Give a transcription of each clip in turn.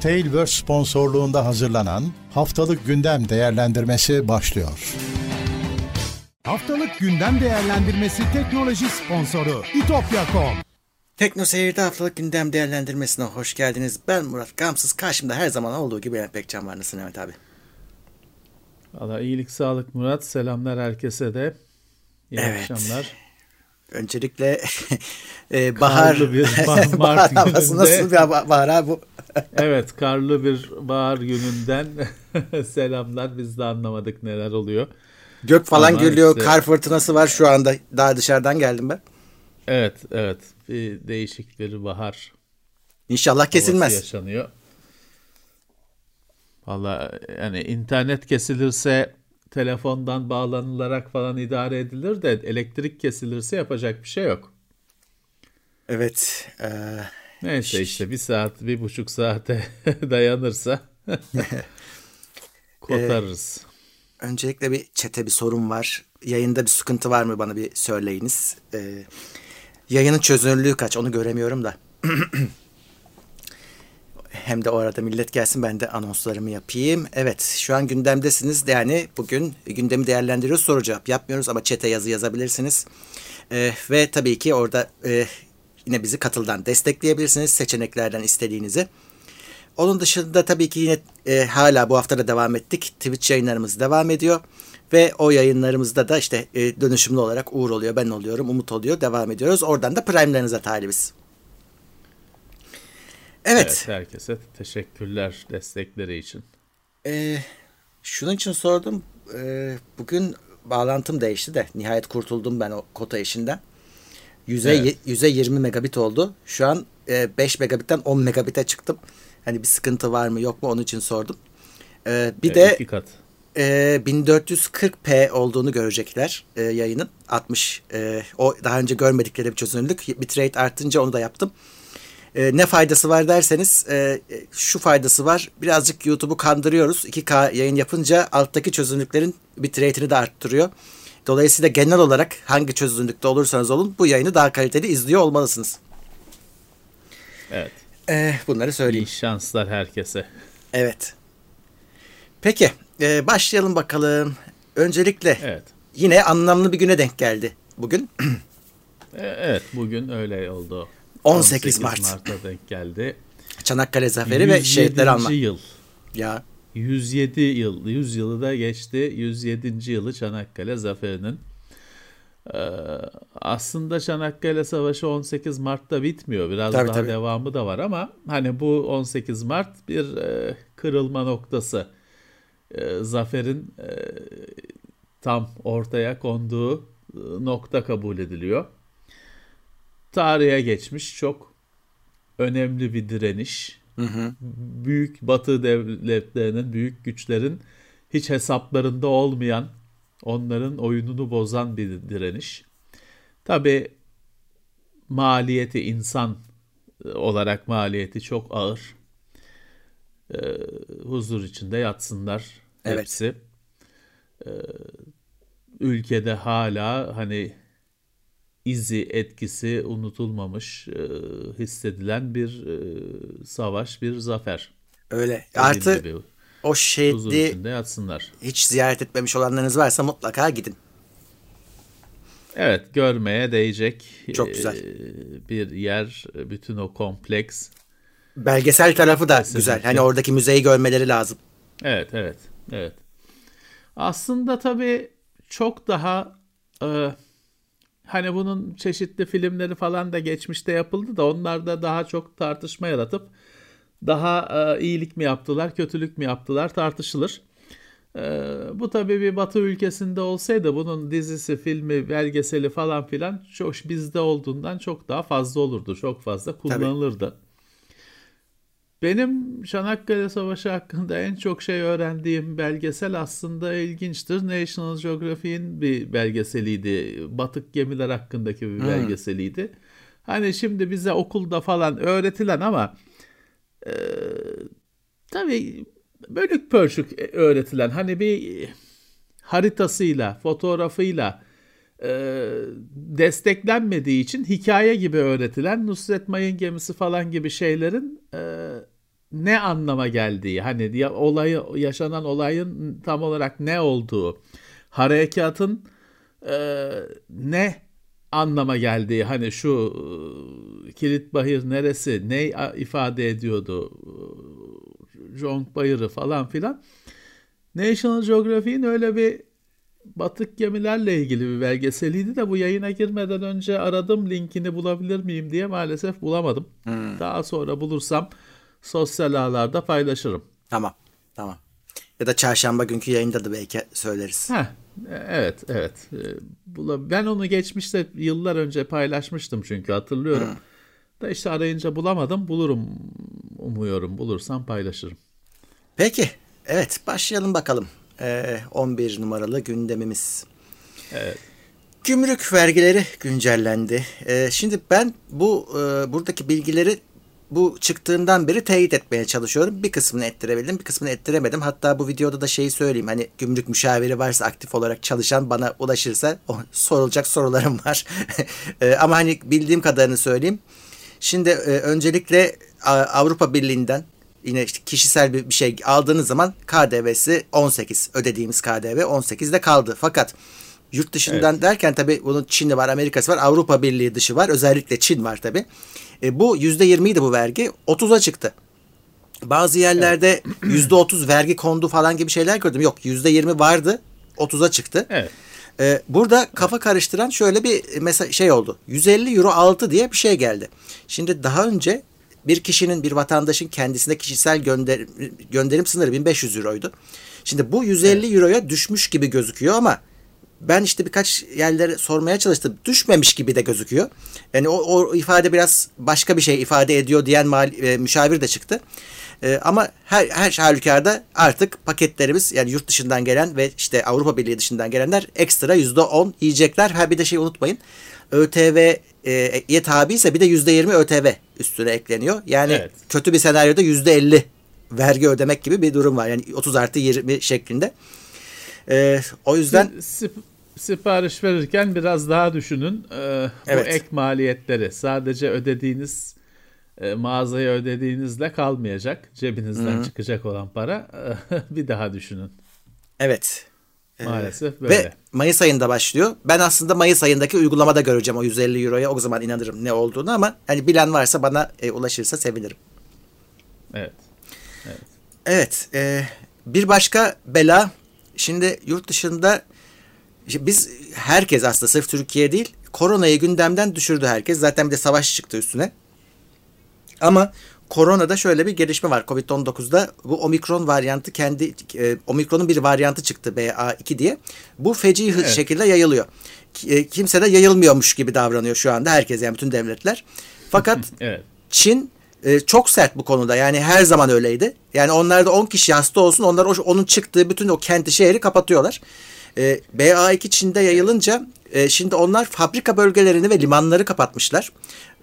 Tailverse sponsorluğunda hazırlanan Haftalık Gündem Değerlendirmesi başlıyor. Haftalık Gündem Değerlendirmesi teknoloji sponsoru itopya.com Tekno Seyir'de haftalık gündem değerlendirmesine hoş geldiniz. Ben Murat Gamsız. Karşımda her zaman olduğu gibi Levent Pekcan var. Nasılsın Levent abi? Valla iyilik sağlık Murat. Selamlar herkese de. İyi Evet. akşamlar. Öncelikle e, bahar, Karlı bir bah- bahar Mart havası nasıl bir bahar abi bu? Evet karlı bir bahar gününden selamlar. Biz de anlamadık neler oluyor. Gök falan Ama gürlüyor, işte- kar fırtınası var şu anda. Daha dışarıdan geldim ben. Evet evet bir değişik bir bahar İnşallah kesilmez. yaşanıyor. Valla yani internet kesilirse telefondan bağlanılarak falan idare edilir de elektrik kesilirse yapacak bir şey yok. Evet. e, Neyse işte bir saat, bir buçuk saate dayanırsa kotarırız. öncelikle bir çete bir sorun var. Yayında bir sıkıntı var mı bana bir söyleyiniz. E, yayının çözünürlüğü kaç onu göremiyorum da. Hem de o arada millet gelsin ben de anonslarımı yapayım. Evet şu an gündemdesiniz. Yani bugün gündemi değerlendiriyoruz. Soru cevap yapmıyoruz ama çete yazı yazabilirsiniz. Ee, ve tabii ki orada e, yine bizi katıldan destekleyebilirsiniz. Seçeneklerden istediğinizi. Onun dışında tabii ki yine e, hala bu hafta da devam ettik. Twitch yayınlarımız devam ediyor. Ve o yayınlarımızda da işte e, dönüşümlü olarak Uğur oluyor, ben oluyorum, Umut oluyor. Devam ediyoruz. Oradan da Prime'lerinize talibiz. Evet. Evet, herkese teşekkürler destekleri için. Ee, şunun için sordum. Ee, bugün bağlantım değişti de nihayet kurtuldum ben o kota işinden. Yüze, Evet. yüze 20 megabit oldu. Şu an e, 5 megabitten 10 megabite çıktım. Hani bir sıkıntı var mı yok mu onun için sordum. Ee, bir Ee, de kat. e, 1440p olduğunu görecekler e, yayının. 60 e, o daha önce görmedikleri bir çözünürlük. Bitrate arttınca onu da yaptım. E, ne faydası var derseniz e, e, şu faydası var. Birazcık YouTube'u kandırıyoruz. 2K yayın yapınca alttaki çözünürlüklerin bitrate'ini de arttırıyor. Dolayısıyla genel olarak hangi çözünürlükte olursanız olun bu yayını daha kaliteli izliyor olmalısınız. Evet. E, bunları İyi söyleyeyim. şanslar herkese. Evet. Peki e, başlayalım bakalım. Öncelikle Evet. yine anlamlı bir güne denk geldi bugün. E, Evet bugün öyle oldu. 18 Mart. Mart'a denk geldi. Çanakkale Zaferi ve şehitler 107. alma. yıl. Ya 107 yıl. 100 yılı da geçti. 107. yılı Çanakkale Zaferi'nin. Ee, aslında Çanakkale Savaşı 18 Mart'ta bitmiyor. Biraz Tabii, daha tabii. devamı da var ama hani bu 18 Mart bir e, kırılma noktası. E, zaferin e, tam ortaya konduğu e, nokta kabul ediliyor. Tarihe geçmiş çok önemli bir direniş. Büyük Batı devletlerinin, büyük güçlerin hiç hesaplarında olmayan, onların oyununu bozan bir direniş. Tabi maliyeti insan e, olarak maliyeti çok ağır. Ee, huzur içinde yatsınlar Evet. hepsi. Ee, ülkede hala hani izi etkisi unutulmamış e, hissedilen bir e, savaş bir zafer. öyle. Artı gibi o yatsınlar. hiç ziyaret etmemiş olanlarınız varsa mutlaka gidin. Evet görmeye değecek Çok e, güzel. bir yer bütün o kompleks. Belgesel tarafı da Kesinlikle. güzel. Hani oradaki müzeyi görmeleri lazım. Evet, evet, evet. Aslında tabii çok daha e, hani bunun çeşitli filmleri falan da geçmişte yapıldı da onlar da daha çok tartışma yaratıp daha e, iyilik mi yaptılar, kötülük mü yaptılar tartışılır. E, bu tabii bir Batı ülkesinde olsaydı bunun dizisi, filmi, belgeseli falan filan çok bizde olduğundan çok daha fazla olurdu. Çok fazla kullanılırdı. Benim Çanakkale Savaşı hakkında en çok şey öğrendiğim belgesel aslında ilginçtir. National Geographic'in bir belgeseliydi. Batık gemiler hakkındaki bir belgeseliydi. Hani şimdi bize okulda falan öğretilen ama e, tabii bölük pörçük öğretilen hani bir haritasıyla, fotoğrafıyla e, desteklenmediği için hikaye gibi öğretilen Nusret Mayın gemisi falan gibi şeylerin e, ne anlama geldiği, hani ya olayı yaşanan olayın tam olarak ne olduğu, harekatın e, ne anlama geldiği, hani şu e, kilit bahir neresi, ne ifade ediyordu, Jong Bayırı falan filan. National Geographic'in öyle bir batık gemilerle ilgili bir belgeseliydi de bu yayına girmeden önce aradım linkini bulabilir miyim diye maalesef bulamadım. Hmm. Daha sonra bulursam sosyal ağlarda paylaşırım. Tamam. Tamam. Ya da çarşamba günkü yayında da belki söyleriz. Heh, evet, evet. Ee, ben onu geçmişte yıllar önce paylaşmıştım çünkü hatırlıyorum. Hmm. Da işte arayınca bulamadım. Bulurum umuyorum. Bulursam paylaşırım. Peki. Evet başlayalım bakalım. Ee, 11 numaralı gündemimiz. Evet. Gümrük vergileri güncellendi. Ee, şimdi ben bu e, buradaki bilgileri bu çıktığından beri teyit etmeye çalışıyorum. Bir kısmını ettirebildim, bir kısmını ettiremedim. Hatta bu videoda da şeyi söyleyeyim. Hani gümrük müşaviri varsa aktif olarak çalışan bana ulaşırsa o, sorulacak sorularım var. e, ama hani bildiğim kadarını söyleyeyim. Şimdi e, öncelikle Avrupa Birliği'nden yine işte kişisel bir, bir şey aldığınız zaman KDV'si 18 ödediğimiz KDV 18'de kaldı. Fakat yurt dışından evet. derken tabii bunun Çin'i var, Amerika'sı var, Avrupa Birliği dışı var. Özellikle Çin var tabii. E, bu %20'ydi bu vergi. 30'a çıktı. Bazı yerlerde yüzde evet. %30 vergi kondu falan gibi şeyler gördüm. Yok %20 vardı. 30'a çıktı. Evet. Ee, burada kafa karıştıran şöyle bir mesela şey oldu. 150 euro altı diye bir şey geldi. Şimdi daha önce bir kişinin bir vatandaşın kendisine kişisel gönder, gönderim sınırı 1500 euroydu. Şimdi bu 150 evet. euroya düşmüş gibi gözüküyor ama ben işte birkaç yerlere sormaya çalıştım. Düşmemiş gibi de gözüküyor. Yani o, o ifade biraz başka bir şey ifade ediyor diyen mal, e, müşavir de çıktı. E, ama her her halükarda artık paketlerimiz yani yurt dışından gelen ve işte Avrupa Birliği dışından gelenler ekstra yüzde on yiyecekler. Ha bir de şey unutmayın. ÖTV'ye e, tabi ise bir de yüzde yirmi ÖTV üstüne ekleniyor. Yani evet. kötü bir senaryoda yüzde elli vergi ödemek gibi bir durum var. Yani 30 artı 20 şeklinde. Ee, o yüzden Sip, sipariş verirken biraz daha düşünün. Ee, evet. Bu ek maliyetleri sadece ödediğiniz e, mağazaya ödediğinizle kalmayacak. Cebinizden Hı-hı. çıkacak olan para bir daha düşünün. Evet. Ee, Maalesef böyle. Ve Mayıs ayında başlıyor. Ben aslında Mayıs ayındaki uygulamada göreceğim o 150 euroya. O zaman inanırım ne olduğunu ama hani bilen varsa bana e, ulaşırsa sevinirim. Evet. Evet. Evet. E, bir başka bela şimdi yurt dışında biz herkes aslında sırf Türkiye değil koronayı gündemden düşürdü herkes. Zaten bir de savaş çıktı üstüne. Ama koronada şöyle bir gelişme var. Covid-19'da bu omikron varyantı kendi e, omikronun bir varyantı çıktı BA2 diye. Bu feci evet. şekilde yayılıyor. E, kimse de yayılmıyormuş gibi davranıyor şu anda herkes yani bütün devletler. Fakat evet. Çin e, çok sert bu konuda. Yani her zaman öyleydi. Yani onlarda 10 kişi hasta olsun onlar o, onun çıktığı bütün o kenti şehri kapatıyorlar. E, BA2 Çin'de yayılınca e, şimdi onlar fabrika bölgelerini ve limanları kapatmışlar.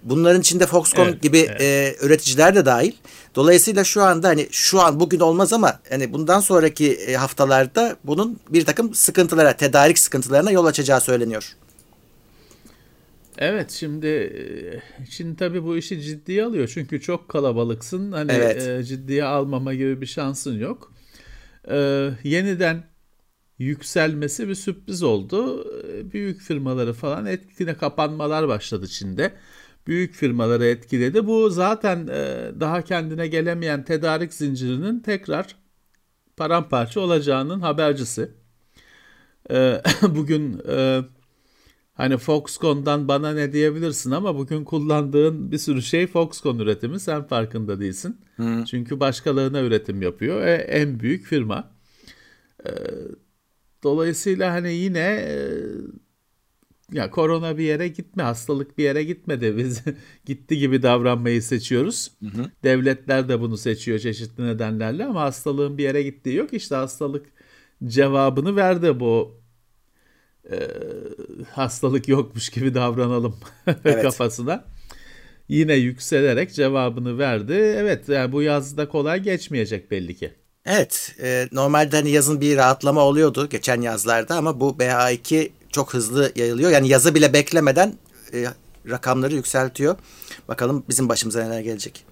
Bunların içinde Foxconn evet, gibi evet. E, üreticiler de dahil. Dolayısıyla şu anda hani şu an bugün olmaz ama hani bundan sonraki e, haftalarda bunun bir takım sıkıntılara, tedarik sıkıntılarına yol açacağı söyleniyor. Evet şimdi e, şimdi tabii bu işi ciddiye alıyor çünkü çok kalabalıksın hani evet. e, ciddiye almama gibi bir şansın yok. E, yeniden yükselmesi bir sürpriz oldu. E, büyük firmaları falan etkine kapanmalar başladı Çin'de büyük firmaları etkiledi. Bu zaten e, daha kendine gelemeyen tedarik zincirinin tekrar paramparça olacağının habercisi. E, bugün e, hani Foxconn'dan bana ne diyebilirsin ama bugün kullandığın bir sürü şey Foxconn üretimi sen farkında değilsin. Hı. Çünkü başkalarına üretim yapıyor. E, en büyük firma. E, dolayısıyla hani yine e, ya korona bir yere gitme, hastalık bir yere gitmedi. Biz gitti gibi davranmayı seçiyoruz. Hı hı. Devletler de bunu seçiyor çeşitli nedenlerle ama hastalığın bir yere gittiği yok. İşte hastalık cevabını verdi bu e, hastalık yokmuş gibi davranalım evet. kafasına. Yine yükselerek cevabını verdi. Evet yani bu yazda kolay geçmeyecek belli ki. Evet, e, normalde hani yazın bir rahatlama oluyordu geçen yazlarda ama bu BA2 çok hızlı yayılıyor. Yani yazı bile beklemeden e, rakamları yükseltiyor. Bakalım bizim başımıza neler gelecek.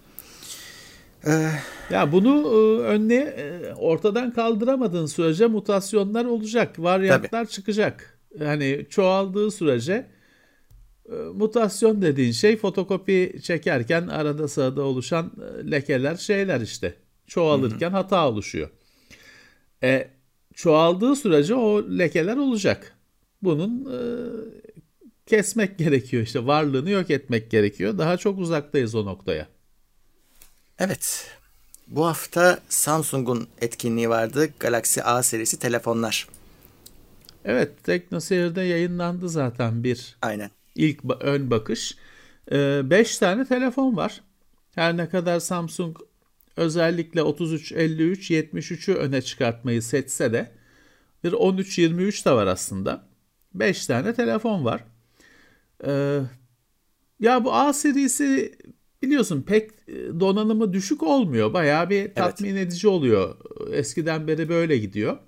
Ee... Ya bunu e, önüne e, ortadan kaldıramadığın sürece mutasyonlar olacak, varyantlar Tabii. çıkacak. Yani çoğaldığı sürece e, mutasyon dediğin şey fotokopi çekerken arada sırada oluşan lekeler şeyler işte. Çoğalırken hı hı. hata oluşuyor. E, çoğaldığı sürece o lekeler olacak. Bunun e, kesmek gerekiyor işte varlığını yok etmek gerekiyor. Daha çok uzaktayız o noktaya. Evet. Bu hafta Samsung'un etkinliği vardı. Galaxy A serisi telefonlar. Evet, TeknoSeyir'de yayınlandı zaten bir Aynen. ilk ön bakış. 5 ee, tane telefon var. Her ne kadar Samsung özellikle 33, 53, 73'ü öne çıkartmayı seçse de bir 13, 23 de var aslında. 5 tane telefon var. Ee, ya bu A serisi biliyorsun pek e, donanımı düşük olmuyor. Bayağı bir tatmin evet. edici oluyor. Eskiden beri böyle gidiyor.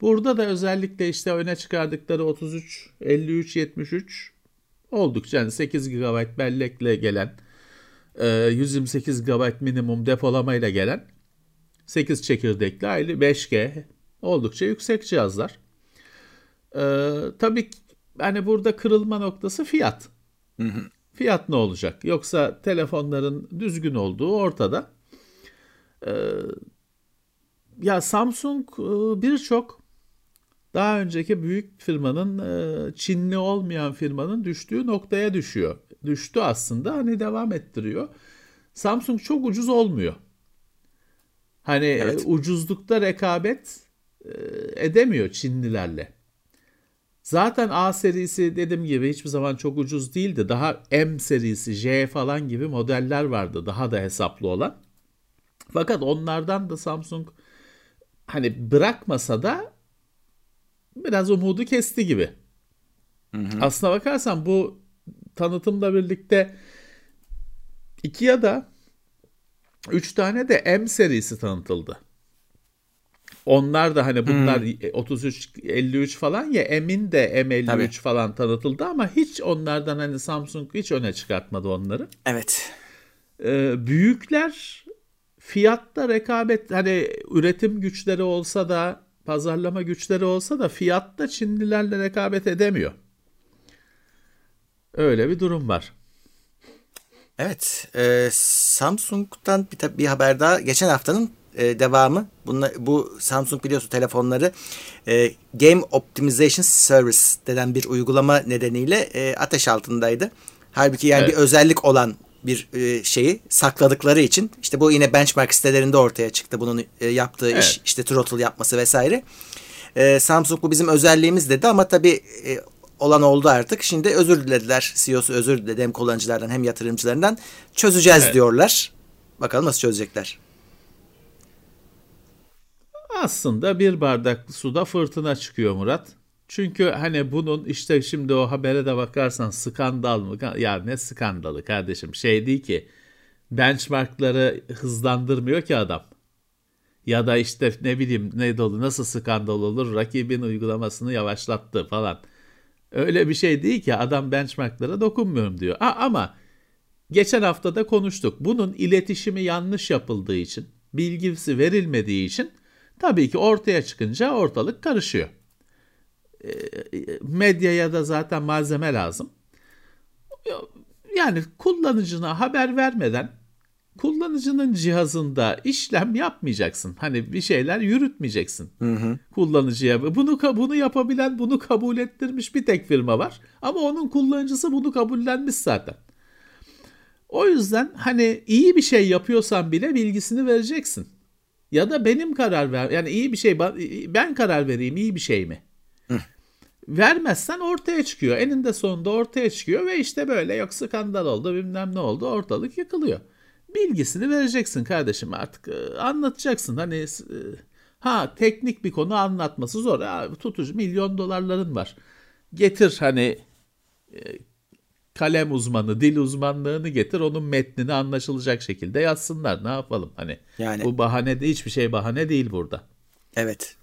Burada da özellikle işte öne çıkardıkları 33, 53, 73 oldukça yani 8 GB bellekle gelen 128 e, GB minimum depolamayla gelen 8 çekirdekli aile 5G oldukça yüksek cihazlar. Ee, tabii hani burada kırılma noktası fiyat. Hı hı. Fiyat ne olacak? Yoksa telefonların düzgün olduğu ortada. Ee, ya Samsung e, birçok daha önceki büyük firmanın e, Çinli olmayan firmanın düştüğü noktaya düşüyor. Düştü aslında hani devam ettiriyor. Samsung çok ucuz olmuyor. Hani evet. ucuzlukta rekabet e, edemiyor Çinlilerle. Zaten A serisi dediğim gibi hiçbir zaman çok ucuz değildi. Daha M serisi, J falan gibi modeller vardı daha da hesaplı olan. Fakat onlardan da Samsung hani bırakmasa da biraz umudu kesti gibi. Hı hı. Aslına bakarsan bu tanıtımla birlikte iki ya da üç tane de M serisi tanıtıldı. Onlar da hani bunlar hmm. 33 53 falan ya Emin de M53 Tabii. falan tanıtıldı ama hiç onlardan hani Samsung hiç öne çıkartmadı onları. Evet. Ee, büyükler fiyatta rekabet hani üretim güçleri olsa da pazarlama güçleri olsa da fiyatta Çinlilerle rekabet edemiyor. Öyle bir durum var. Evet, e, Samsung'dan bir, bir haber daha. Geçen haftanın e, devamı. Bunlar, bu Samsung biliyorsun telefonları e, Game Optimization Service denen bir uygulama nedeniyle e, ateş altındaydı. Halbuki yani evet. bir özellik olan bir e, şeyi sakladıkları için işte bu yine benchmark sitelerinde ortaya çıktı bunun e, yaptığı evet. iş işte throttle yapması vesaire. E, Samsung bu bizim özelliğimiz dedi ama tabii e, olan oldu artık. Şimdi özür dilediler. CEO'su özür diledi hem kullanıcılardan hem yatırımcılarından. Çözeceğiz evet. diyorlar. Bakalım nasıl çözecekler. Aslında bir bardak suda fırtına çıkıyor Murat. Çünkü hani bunun işte şimdi o habere de bakarsan skandal mı? Ya ne skandalı kardeşim şey değil ki benchmarkları hızlandırmıyor ki adam. Ya da işte ne bileyim ne dolu nasıl skandal olur rakibin uygulamasını yavaşlattı falan. Öyle bir şey değil ki adam benchmarklara dokunmuyorum diyor. A, ama geçen hafta da konuştuk. Bunun iletişimi yanlış yapıldığı için, bilgisi verilmediği için Tabii ki ortaya çıkınca ortalık karışıyor. E, medyaya da zaten malzeme lazım. Yani kullanıcına haber vermeden kullanıcının cihazında işlem yapmayacaksın. Hani bir şeyler yürütmeyeceksin hı hı. kullanıcıya. Bunu bunu yapabilen, bunu kabul ettirmiş bir tek firma var. Ama onun kullanıcısı bunu kabullenmiş zaten. O yüzden hani iyi bir şey yapıyorsan bile bilgisini vereceksin. Ya da benim karar ver yani iyi bir şey ben karar vereyim iyi bir şey mi? Hı. Vermezsen ortaya çıkıyor. Eninde sonunda ortaya çıkıyor ve işte böyle yok skandal oldu bilmem ne oldu ortalık yıkılıyor. Bilgisini vereceksin kardeşim artık e, anlatacaksın. Hani e, ha teknik bir konu anlatması zor. Ha, tutucu milyon dolarların var. Getir hani e, kalem uzmanı, dil uzmanlığını getir, onun metnini anlaşılacak şekilde yazsınlar. Ne yapalım hani? Yani bu bahane de hiçbir şey bahane değil burada. Evet.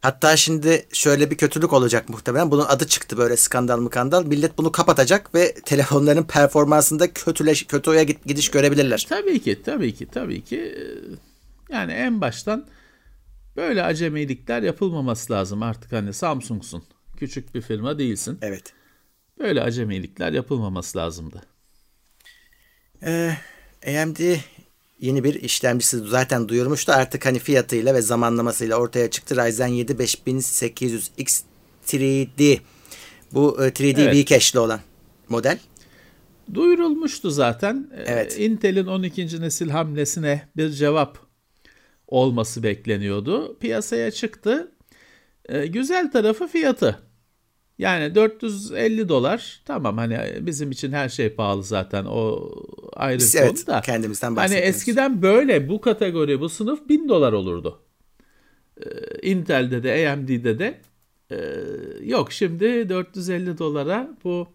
Hatta şimdi şöyle bir kötülük olacak muhtemelen. Bunun adı çıktı böyle skandal mı kandal. Millet bunu kapatacak ve telefonların performansında kötüleş kötüye gidiş görebilirler. Tabii ki, tabii ki, tabii ki. Yani en baştan böyle acemilikler yapılmaması lazım artık hani Samsung'sun. Küçük bir firma değilsin. Evet. Böyle acemilikler yapılmaması lazımdı. Ee, AMD yeni bir işlemcisi zaten duyurmuştu. Artık hani fiyatıyla ve zamanlamasıyla ortaya çıktı. Ryzen 7 5800X 3D. Bu 3D evet. V-Cache'li olan model. Duyurulmuştu zaten. Ee, evet. Intel'in 12. nesil hamlesine bir cevap olması bekleniyordu. Piyasaya çıktı. Ee, güzel tarafı fiyatı. Yani 450 dolar tamam hani bizim için her şey pahalı zaten o ayrı bir evet, konu da. kendimizden Hani eskiden böyle bu kategori bu sınıf 1000 dolar olurdu. Ee, Intel'de de AMD'de de ee, yok şimdi 450 dolara bu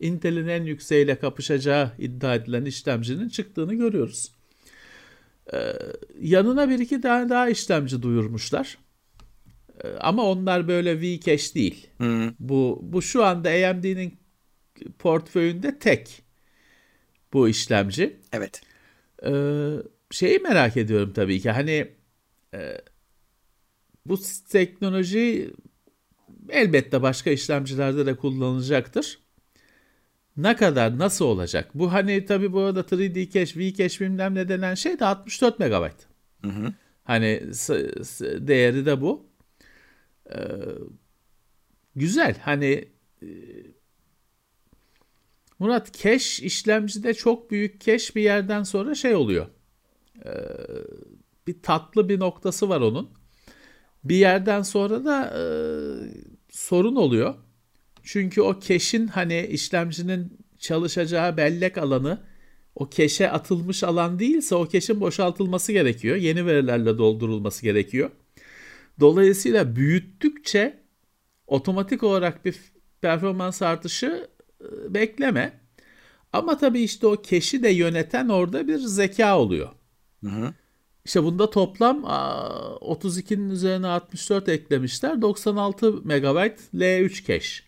Intel'in en yükseğiyle kapışacağı iddia edilen işlemcinin çıktığını görüyoruz. Ee, yanına bir iki tane daha işlemci duyurmuşlar. Ama onlar böyle V-Cache değil. Hmm. Bu, bu şu anda AMD'nin portföyünde tek bu işlemci. Evet. Ee, şeyi merak ediyorum tabii ki hani e, bu teknoloji elbette başka işlemcilerde de kullanılacaktır. Ne kadar nasıl olacak? Bu hani tabii bu arada 3D cache, V cache bilmem ne denen şey de 64 MB. Hı hı. Hani değeri de bu. Ee, güzel. Hani e, Murat cache işlemcide çok büyük cache bir yerden sonra şey oluyor. Ee, bir tatlı bir noktası var onun. Bir yerden sonra da e, sorun oluyor. Çünkü o cache'in hani işlemcinin çalışacağı bellek alanı o keşe atılmış alan değilse o keşin boşaltılması gerekiyor. Yeni verilerle doldurulması gerekiyor. Dolayısıyla büyüttükçe otomatik olarak bir performans artışı e, bekleme. Ama tabii işte o keşi de yöneten orada bir zeka oluyor. Hı hı. İşte bunda toplam 32'nin üzerine 64 eklemişler. 96 MB L3 cache.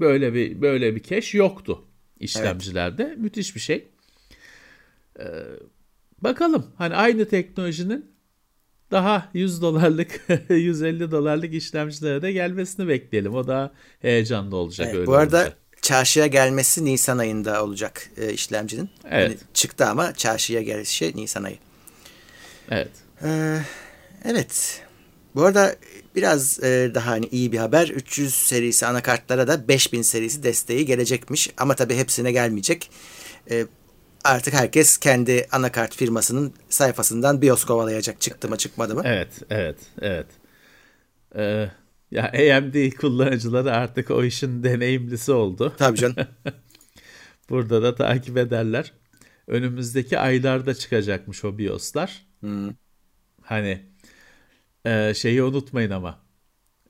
Böyle bir böyle bir cache yoktu işlemcilerde. Evet. Müthiş bir şey. Ee, bakalım hani aynı teknolojinin daha 100 dolarlık 150 dolarlık işlemcilere de gelmesini bekleyelim. O daha heyecanlı olacak. Evet, öyle bu arada olunca. çarşıya gelmesi Nisan ayında olacak e, işlemcinin. Evet. Yani çıktı ama çarşıya gelişi Nisan ayı. Evet. Ee, evet. Bu arada biraz e, daha hani iyi bir haber. 300 serisi anakartlara da 5000 serisi desteği gelecekmiş. Ama tabii hepsine gelmeyecek. E, artık herkes kendi anakart firmasının sayfasından BIOS kovalayacak. Çıktı mı çıkmadı mı? Evet, evet, evet. Ee, ya AMD kullanıcıları artık o işin deneyimlisi oldu. Tabii canım. Burada da takip ederler. Önümüzdeki aylarda çıkacakmış o BIOS'lar. Hmm. Hani e, şeyi unutmayın ama.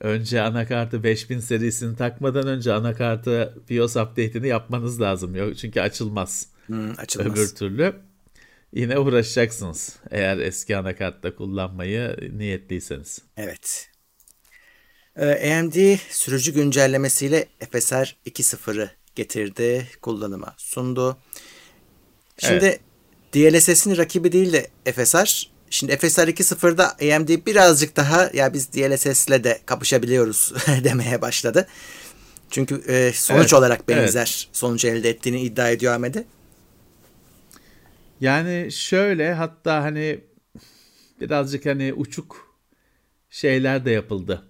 Önce anakartı 5000 serisini takmadan önce anakartı BIOS update'ini yapmanız lazım. Yok çünkü açılmaz. Hmm, açılmaz. Öbür türlü yine uğraşacaksınız. Eğer eski anakartta kullanmayı niyetliyseniz. Evet. Ee, AMD sürücü güncellemesiyle FSR 2.0'ı getirdi, kullanıma sundu. Şimdi evet. DLSS'in rakibi değil de FSR. Şimdi FSR 2.0'da AMD birazcık daha ya biz DLSS'le de kapışabiliyoruz demeye başladı. Çünkü e, sonuç evet, olarak benzer evet. sonucu elde ettiğini iddia ediyor AMD. Yani şöyle hatta hani birazcık hani uçuk şeyler de yapıldı.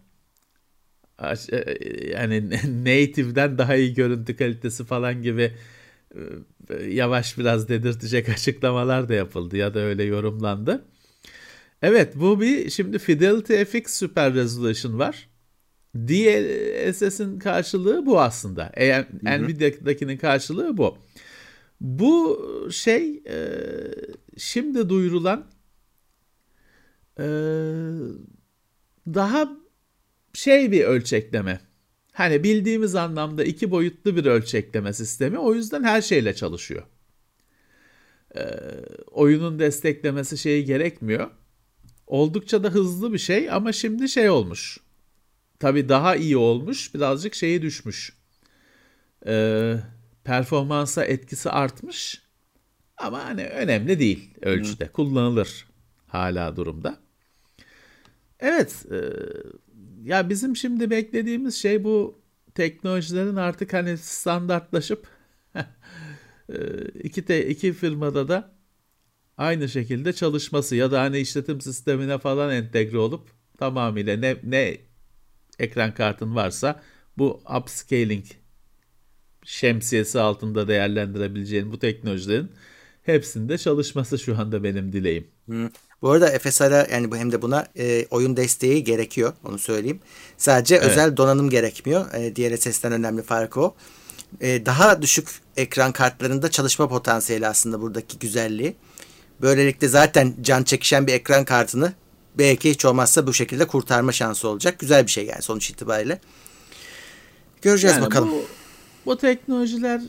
Yani native'den daha iyi görüntü kalitesi falan gibi yavaş biraz dedirtecek açıklamalar da yapıldı ya da öyle yorumlandı. Evet bu bir şimdi Fidelity FX Super Resolution var. DLSS'in karşılığı bu aslında. Nvidia'dakinin karşılığı bu. Bu şey e, şimdi duyurulan e, daha şey bir ölçekleme. Hani bildiğimiz anlamda iki boyutlu bir ölçekleme sistemi. O yüzden her şeyle çalışıyor. E, oyunun desteklemesi şeyi gerekmiyor. Oldukça da hızlı bir şey ama şimdi şey olmuş. Tabii daha iyi olmuş. Birazcık şeyi düşmüş. Ee, performansa etkisi artmış. Ama hani önemli değil ölçüde. Hı. Kullanılır hala durumda. Evet. E, ya bizim şimdi beklediğimiz şey bu teknolojilerin artık hani standartlaşıp e, iki, te, iki firmada da aynı şekilde çalışması ya da hani işletim sistemine falan entegre olup tamamıyla ne, ne ekran kartın varsa bu upscaling şemsiyesi altında değerlendirebileceğin bu teknolojilerin hepsinde çalışması şu anda benim dileğim. Bu arada FSR'a yani bu hem de buna e, oyun desteği gerekiyor onu söyleyeyim. Sadece evet. özel donanım gerekmiyor. E, DLSS'ten önemli farkı o. E, daha düşük ekran kartlarında çalışma potansiyeli aslında buradaki güzelliği. Böylelikle zaten can çekişen bir ekran kartını belki hiç olmazsa bu şekilde kurtarma şansı olacak. Güzel bir şey yani sonuç itibariyle. Göreceğiz yani bakalım. Bu, bu teknolojiler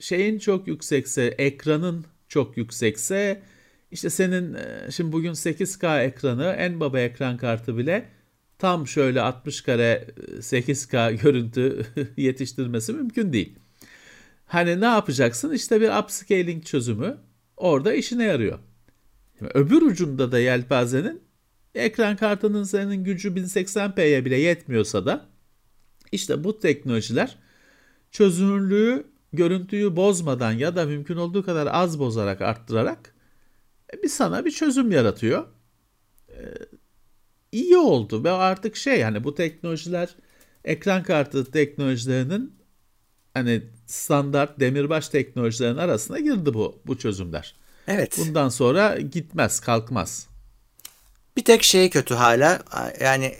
şeyin çok yüksekse, ekranın çok yüksekse işte senin e, şimdi bugün 8K ekranı en baba ekran kartı bile tam şöyle 60 kare 8K görüntü yetiştirmesi mümkün değil. Hani ne yapacaksın? İşte bir upscaling çözümü orada işine yarıyor. Şimdi öbür ucunda da yelpazenin ekran kartının senin gücü 1080p'ye bile yetmiyorsa da işte bu teknolojiler çözünürlüğü görüntüyü bozmadan ya da mümkün olduğu kadar az bozarak arttırarak e, bir sana bir çözüm yaratıyor. Ee, iyi oldu ve artık şey yani bu teknolojiler ekran kartı teknolojilerinin hani standart demirbaş teknolojilerin arasına girdi bu bu çözümler. Evet. Bundan sonra gitmez, kalkmaz. Bir tek şey kötü hala. Yani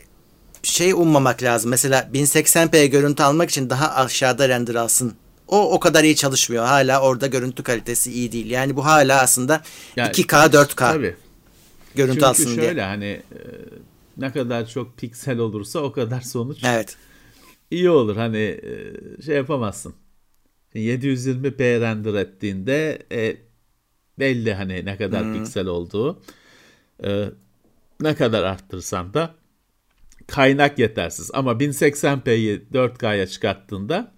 şey ummamak lazım. Mesela 1080p görüntü almak için daha aşağıda render alsın o o kadar iyi çalışmıyor. Hala orada görüntü kalitesi iyi değil. Yani bu hala aslında yani, 2K 4K tabii. görüntü Çünkü alsın şöyle, diye. şöyle hani e, ne kadar çok piksel olursa o kadar sonuç evet. İyi olur. Hani e, şey yapamazsın. 720p render ettiğinde e, belli hani ne kadar hmm. piksel olduğu. E, ne kadar arttırsan da kaynak yetersiz. Ama 1080p'yi 4K'ya çıkarttığında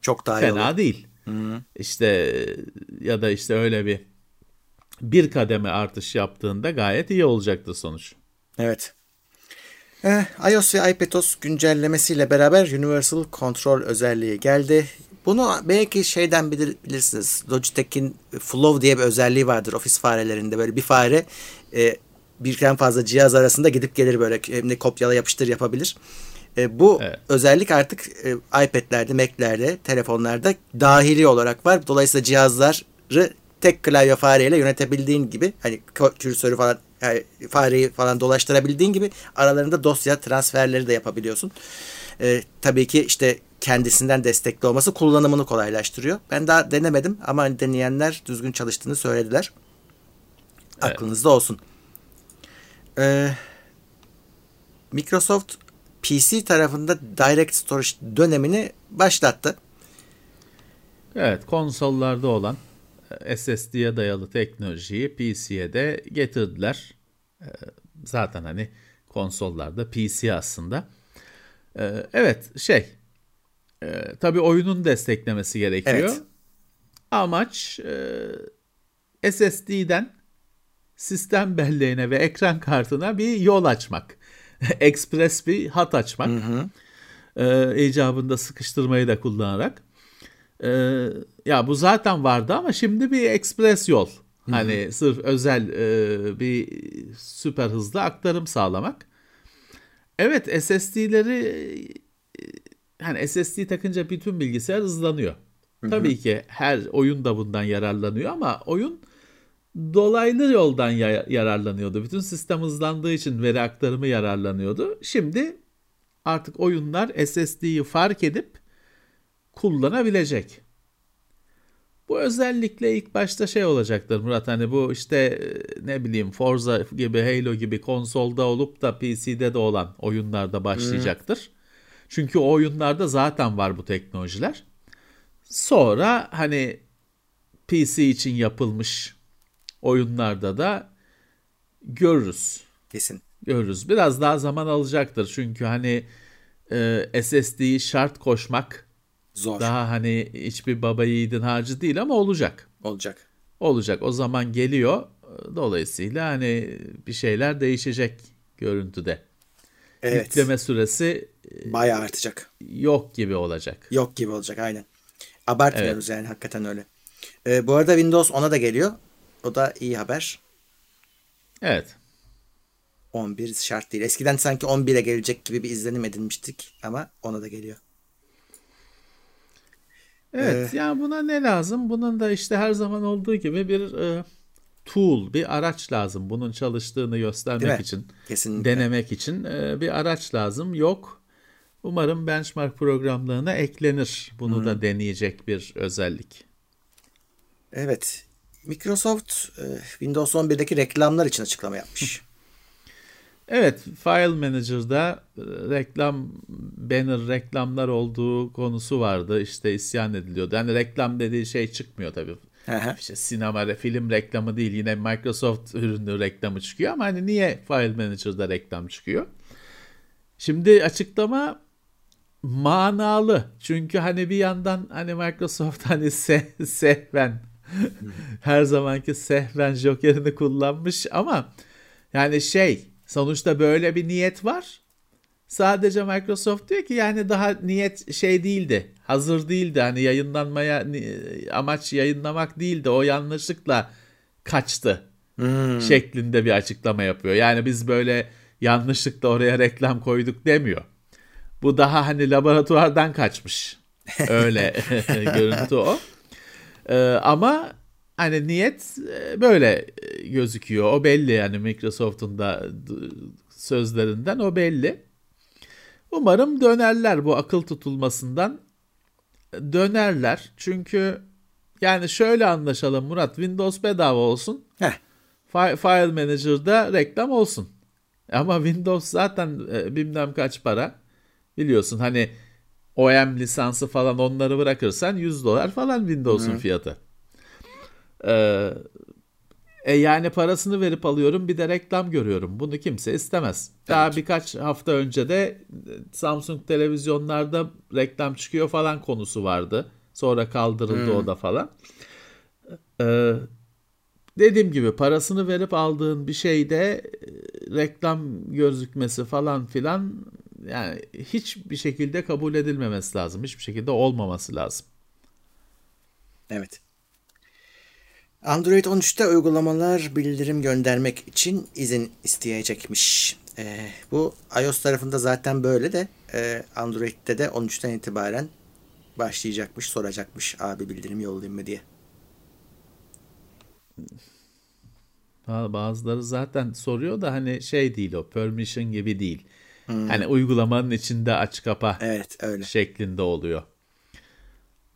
çok daha Fena iyi değil. Hı-hı. İşte ya da işte öyle bir bir kademe artış yaptığında gayet iyi olacaktır sonuç. Evet. Eh, iOS ve iPadOS güncellemesiyle beraber Universal Control özelliği geldi. Bunu belki şeyden bilir, bilirsiniz. Logitech'in Flow diye bir özelliği vardır ofis farelerinde. Böyle bir fare e, birden fazla cihaz arasında gidip gelir böyle hem de kopyala yapıştır yapabilir. E, bu evet. özellik artık e, iPad'lerde, Mac'lerde, telefonlarda dahili olarak var. Dolayısıyla cihazları tek klavye fareyle yönetebildiğin gibi hani kürsörü falan yani fareyi falan dolaştırabildiğin gibi aralarında dosya transferleri de yapabiliyorsun. E, tabii ki işte kendisinden destekli olması kullanımını kolaylaştırıyor. Ben daha denemedim ama hani deneyenler düzgün çalıştığını söylediler. Evet. Aklınızda olsun. Ee, Microsoft PC tarafında Direct Storage dönemini başlattı. Evet konsollarda olan SSD'ye dayalı teknolojiyi PC'ye de getirdiler. E, zaten hani konsollarda PC aslında. E, evet şey tabii oyunun desteklemesi gerekiyor. Evet. Amaç SSD'den sistem belleğine ve ekran kartına bir yol açmak. Express bir hat açmak. Hı hı. E, icabında sıkıştırmayı da kullanarak. E, ya bu zaten vardı ama şimdi bir express yol. Hı hı. Hani sırf özel e, bir süper hızlı aktarım sağlamak. Evet SSD'leri hani SSD takınca bütün bilgisayar hızlanıyor. Hı hı. Tabii ki her oyun da bundan yararlanıyor ama oyun dolaylı yoldan yararlanıyordu. Bütün sistem hızlandığı için veri aktarımı yararlanıyordu. Şimdi artık oyunlar SSD'yi fark edip kullanabilecek. Bu özellikle ilk başta şey olacaktır Murat hani bu işte e, ne bileyim Forza gibi Halo gibi konsolda olup da PC'de de olan oyunlarda başlayacaktır. Hmm. Çünkü o oyunlarda zaten var bu teknolojiler. Sonra hani PC için yapılmış oyunlarda da Görürüz. Kesin. Görürüz. Biraz daha zaman alacaktır. Çünkü hani e, SSD'yi şart koşmak Zor. daha hani hiçbir baba yiğidin harcı değil ama olacak. Olacak. Olacak. O zaman geliyor. Dolayısıyla hani bir şeyler değişecek görüntüde. Evet. Yükleme süresi Bayağı artacak. yok gibi olacak. Yok gibi olacak aynen. Abartmıyoruz yani hakikaten öyle. Ee, bu arada Windows 10'a da geliyor. O da iyi haber. Evet. 11 şart değil. Eskiden sanki 11'e gelecek gibi bir izlenim edinmiştik ama ona da geliyor. Evet. yani buna ne lazım? Bunun da işte her zaman olduğu gibi bir e, tool, bir araç lazım. Bunun çalıştığını göstermek için, Kesinlikle. denemek için e, bir araç lazım. Yok. Umarım benchmark programlarına eklenir. Bunu da deneyecek bir özellik. Evet. Microsoft e, Windows 11'deki reklamlar için açıklama yapmış. Evet, File Manager'da e, reklam banner reklamlar olduğu konusu vardı. İşte isyan ediliyordu. Yani reklam dediği şey çıkmıyor tabii. İşte sinema, film reklamı değil. Yine Microsoft ürünü reklamı çıkıyor ama hani niye File Manager'da reklam çıkıyor? Şimdi açıklama manalı. Çünkü hani bir yandan hani Microsoft hani se sehven her zamanki sehven jokerini kullanmış ama yani şey sonuçta böyle bir niyet var. Sadece Microsoft diyor ki yani daha niyet şey değildi. Hazır değildi. Hani yayınlanmaya amaç yayınlamak değildi. O yanlışlıkla kaçtı. şeklinde bir açıklama yapıyor. Yani biz böyle yanlışlıkla oraya reklam koyduk demiyor. Bu daha hani laboratuvardan kaçmış. Öyle görüntü o. Ee, ama hani niyet e, böyle e, gözüküyor. O belli yani Microsoft'un da sözlerinden o belli. Umarım dönerler bu akıl tutulmasından. Dönerler. Çünkü yani şöyle anlaşalım Murat. Windows bedava olsun. Heh. Fi- File Manager'da reklam olsun. Ama Windows zaten e, bilmem kaç para. Biliyorsun hani OEM lisansı falan onları bırakırsan 100 dolar falan Windows'un fiyatı. Ee, e yani parasını verip alıyorum bir de reklam görüyorum. Bunu kimse istemez. Daha birkaç hafta önce de e, Samsung televizyonlarda reklam çıkıyor falan konusu vardı. Sonra kaldırıldı o da falan. Ee, dediğim gibi parasını verip aldığın bir şeyde e, reklam gözükmesi falan filan yani hiçbir şekilde kabul edilmemesi lazım. Hiçbir şekilde olmaması lazım. Evet. Android 13'te uygulamalar bildirim göndermek için izin isteyecekmiş. Ee, bu iOS tarafında zaten böyle de e, Android'de de 13'ten itibaren başlayacakmış, soracakmış abi bildirim yollayayım mı diye. Bazıları zaten soruyor da hani şey değil o permission gibi değil. Hani uygulamanın içinde aç kapa Evet öyle. şeklinde oluyor.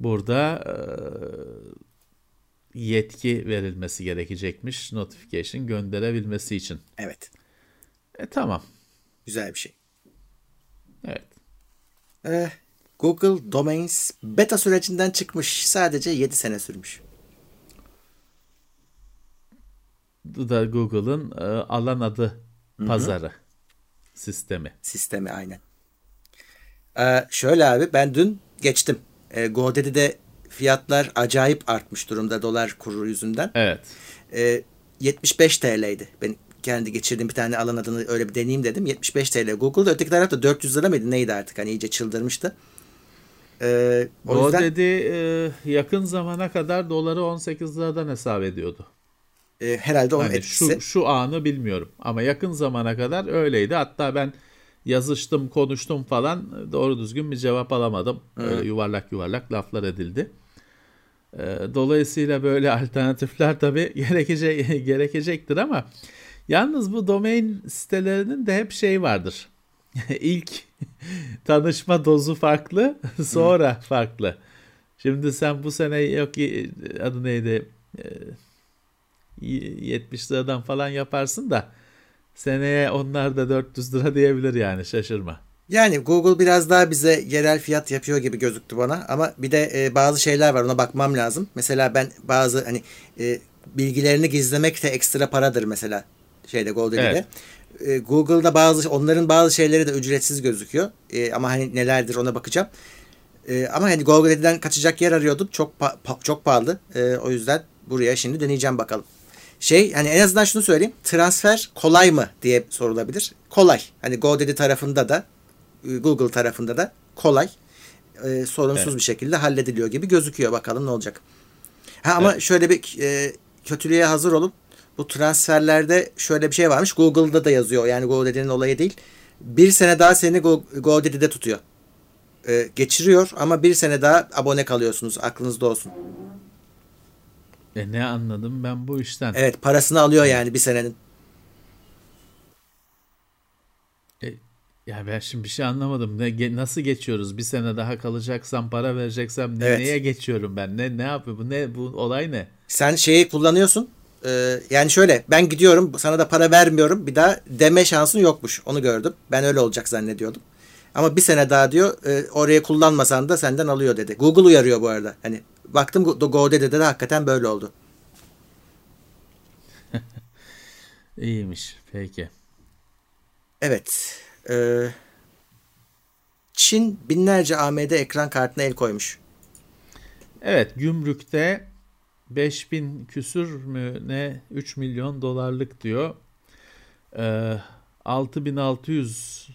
Burada e, yetki verilmesi gerekecekmiş notification gönderebilmesi için. Evet. E tamam. Güzel bir şey. Evet. Ee, Google Domains beta sürecinden çıkmış. Sadece 7 sene sürmüş. Bu da Google'ın e, alan adı pazarı sistemi. Sistemi aynen. Ee, şöyle abi ben dün geçtim. Ee, GoDaddy'de fiyatlar acayip artmış durumda dolar kuru yüzünden. Evet. Ee, 75 TL'ydi. Ben kendi geçirdiğim bir tane alan adını öyle bir deneyeyim dedim. 75 TL. Google'da öteki tarafta 400 lira mıydı neydi artık hani iyice çıldırmıştı. Ee, o O yüzden dedi e, yakın zamana kadar doları 18 liradan hesap ediyordu. e, herhalde onun Hani etkisi. şu şu anı bilmiyorum ama yakın zamana kadar öyleydi. Hatta ben yazıştım, konuştum falan doğru düzgün bir cevap alamadım. Öyle yuvarlak yuvarlak laflar edildi. Ee, Dolayısıyla böyle alternatifler tabii gerekecek gerekecektir ama yalnız bu domain sitelerinin de hep şey vardır. İlk tanışma dozu farklı, sonra farklı. Şimdi sen bu sene yok ki adı neydi? Ee, 70 liradan falan yaparsın da seneye onlar da 400 lira diyebilir yani şaşırma. Yani Google biraz daha bize yerel fiyat yapıyor gibi gözüktü bana ama bir de e, bazı şeyler var ona bakmam lazım. Mesela ben bazı hani e, bilgilerini gizlemek de ekstra paradır mesela. şeyde GoDaddy'de. Evet. Google'da bazı onların bazı şeyleri de ücretsiz gözüküyor. ama hani nelerdir ona bakacağım. ama hani GoDaddy'den kaçacak yer arıyordum. Çok pa- pa- çok pahalı. o yüzden buraya şimdi deneyeceğim bakalım. Şey hani en azından şunu söyleyeyim. Transfer kolay mı diye sorulabilir. Kolay. Hani GoDaddy tarafında da Google tarafında da kolay. sorunsuz evet. bir şekilde hallediliyor gibi gözüküyor. Bakalım ne olacak. Ha ama evet. şöyle bir e, kötülüğe hazır olup bu transferlerde şöyle bir şey varmış. Google'da da yazıyor. Yani GoDaddy'nin olayı değil. Bir sene daha seni Go, GoDaddy'de tutuyor. E, geçiriyor ama bir sene daha abone kalıyorsunuz. Aklınızda olsun. E ne anladım ben bu işten? Evet parasını alıyor yani bir senenin. Ya ben şimdi bir şey anlamadım. Ne nasıl geçiyoruz? Bir sene daha kalacaksam, para vereceksem ne, evet. neye geçiyorum ben? Ne ne yapıyor bu? Ne bu olay ne? Sen şeyi kullanıyorsun. Ee, yani şöyle ben gidiyorum sana da para vermiyorum. Bir daha deme şansın yokmuş. Onu gördüm. Ben öyle olacak zannediyordum. Ama bir sene daha diyor e, oraya kullanmasan da senden alıyor dedi. Google uyarıyor bu arada. Hani baktım GoDaddy'de de hakikaten böyle oldu. İyiymiş. Peki. Evet. Ee, Çin binlerce AMD ekran kartına el koymuş. Evet gümrükte 5000 küsür mü ne 3 milyon dolarlık diyor. Ee, 6600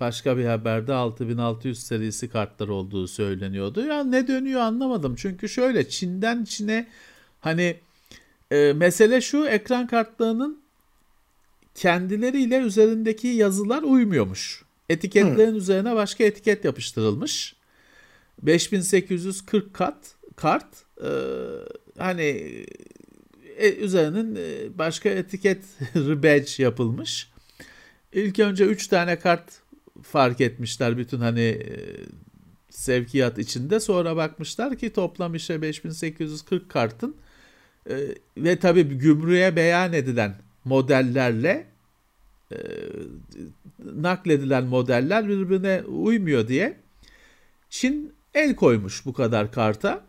başka bir haberde 6600 serisi kartlar olduğu söyleniyordu. Ya ne dönüyor anlamadım. Çünkü şöyle Çin'den Çin'e hani e, mesele şu ekran kartlarının kendileriyle üzerindeki yazılar uymuyormuş. Etiketlerin hmm. üzerine başka etiket yapıştırılmış. 5840 kat kart e, hani e, üzerinin e, başka etiket badge yapılmış. İlk önce 3 tane kart fark etmişler bütün hani e, sevkiyat içinde. Sonra bakmışlar ki toplam işte 5840 kartın e, ve tabii gümrüğe beyan edilen modellerle e, nakledilen modeller birbirine uymuyor diye Çin el koymuş bu kadar karta.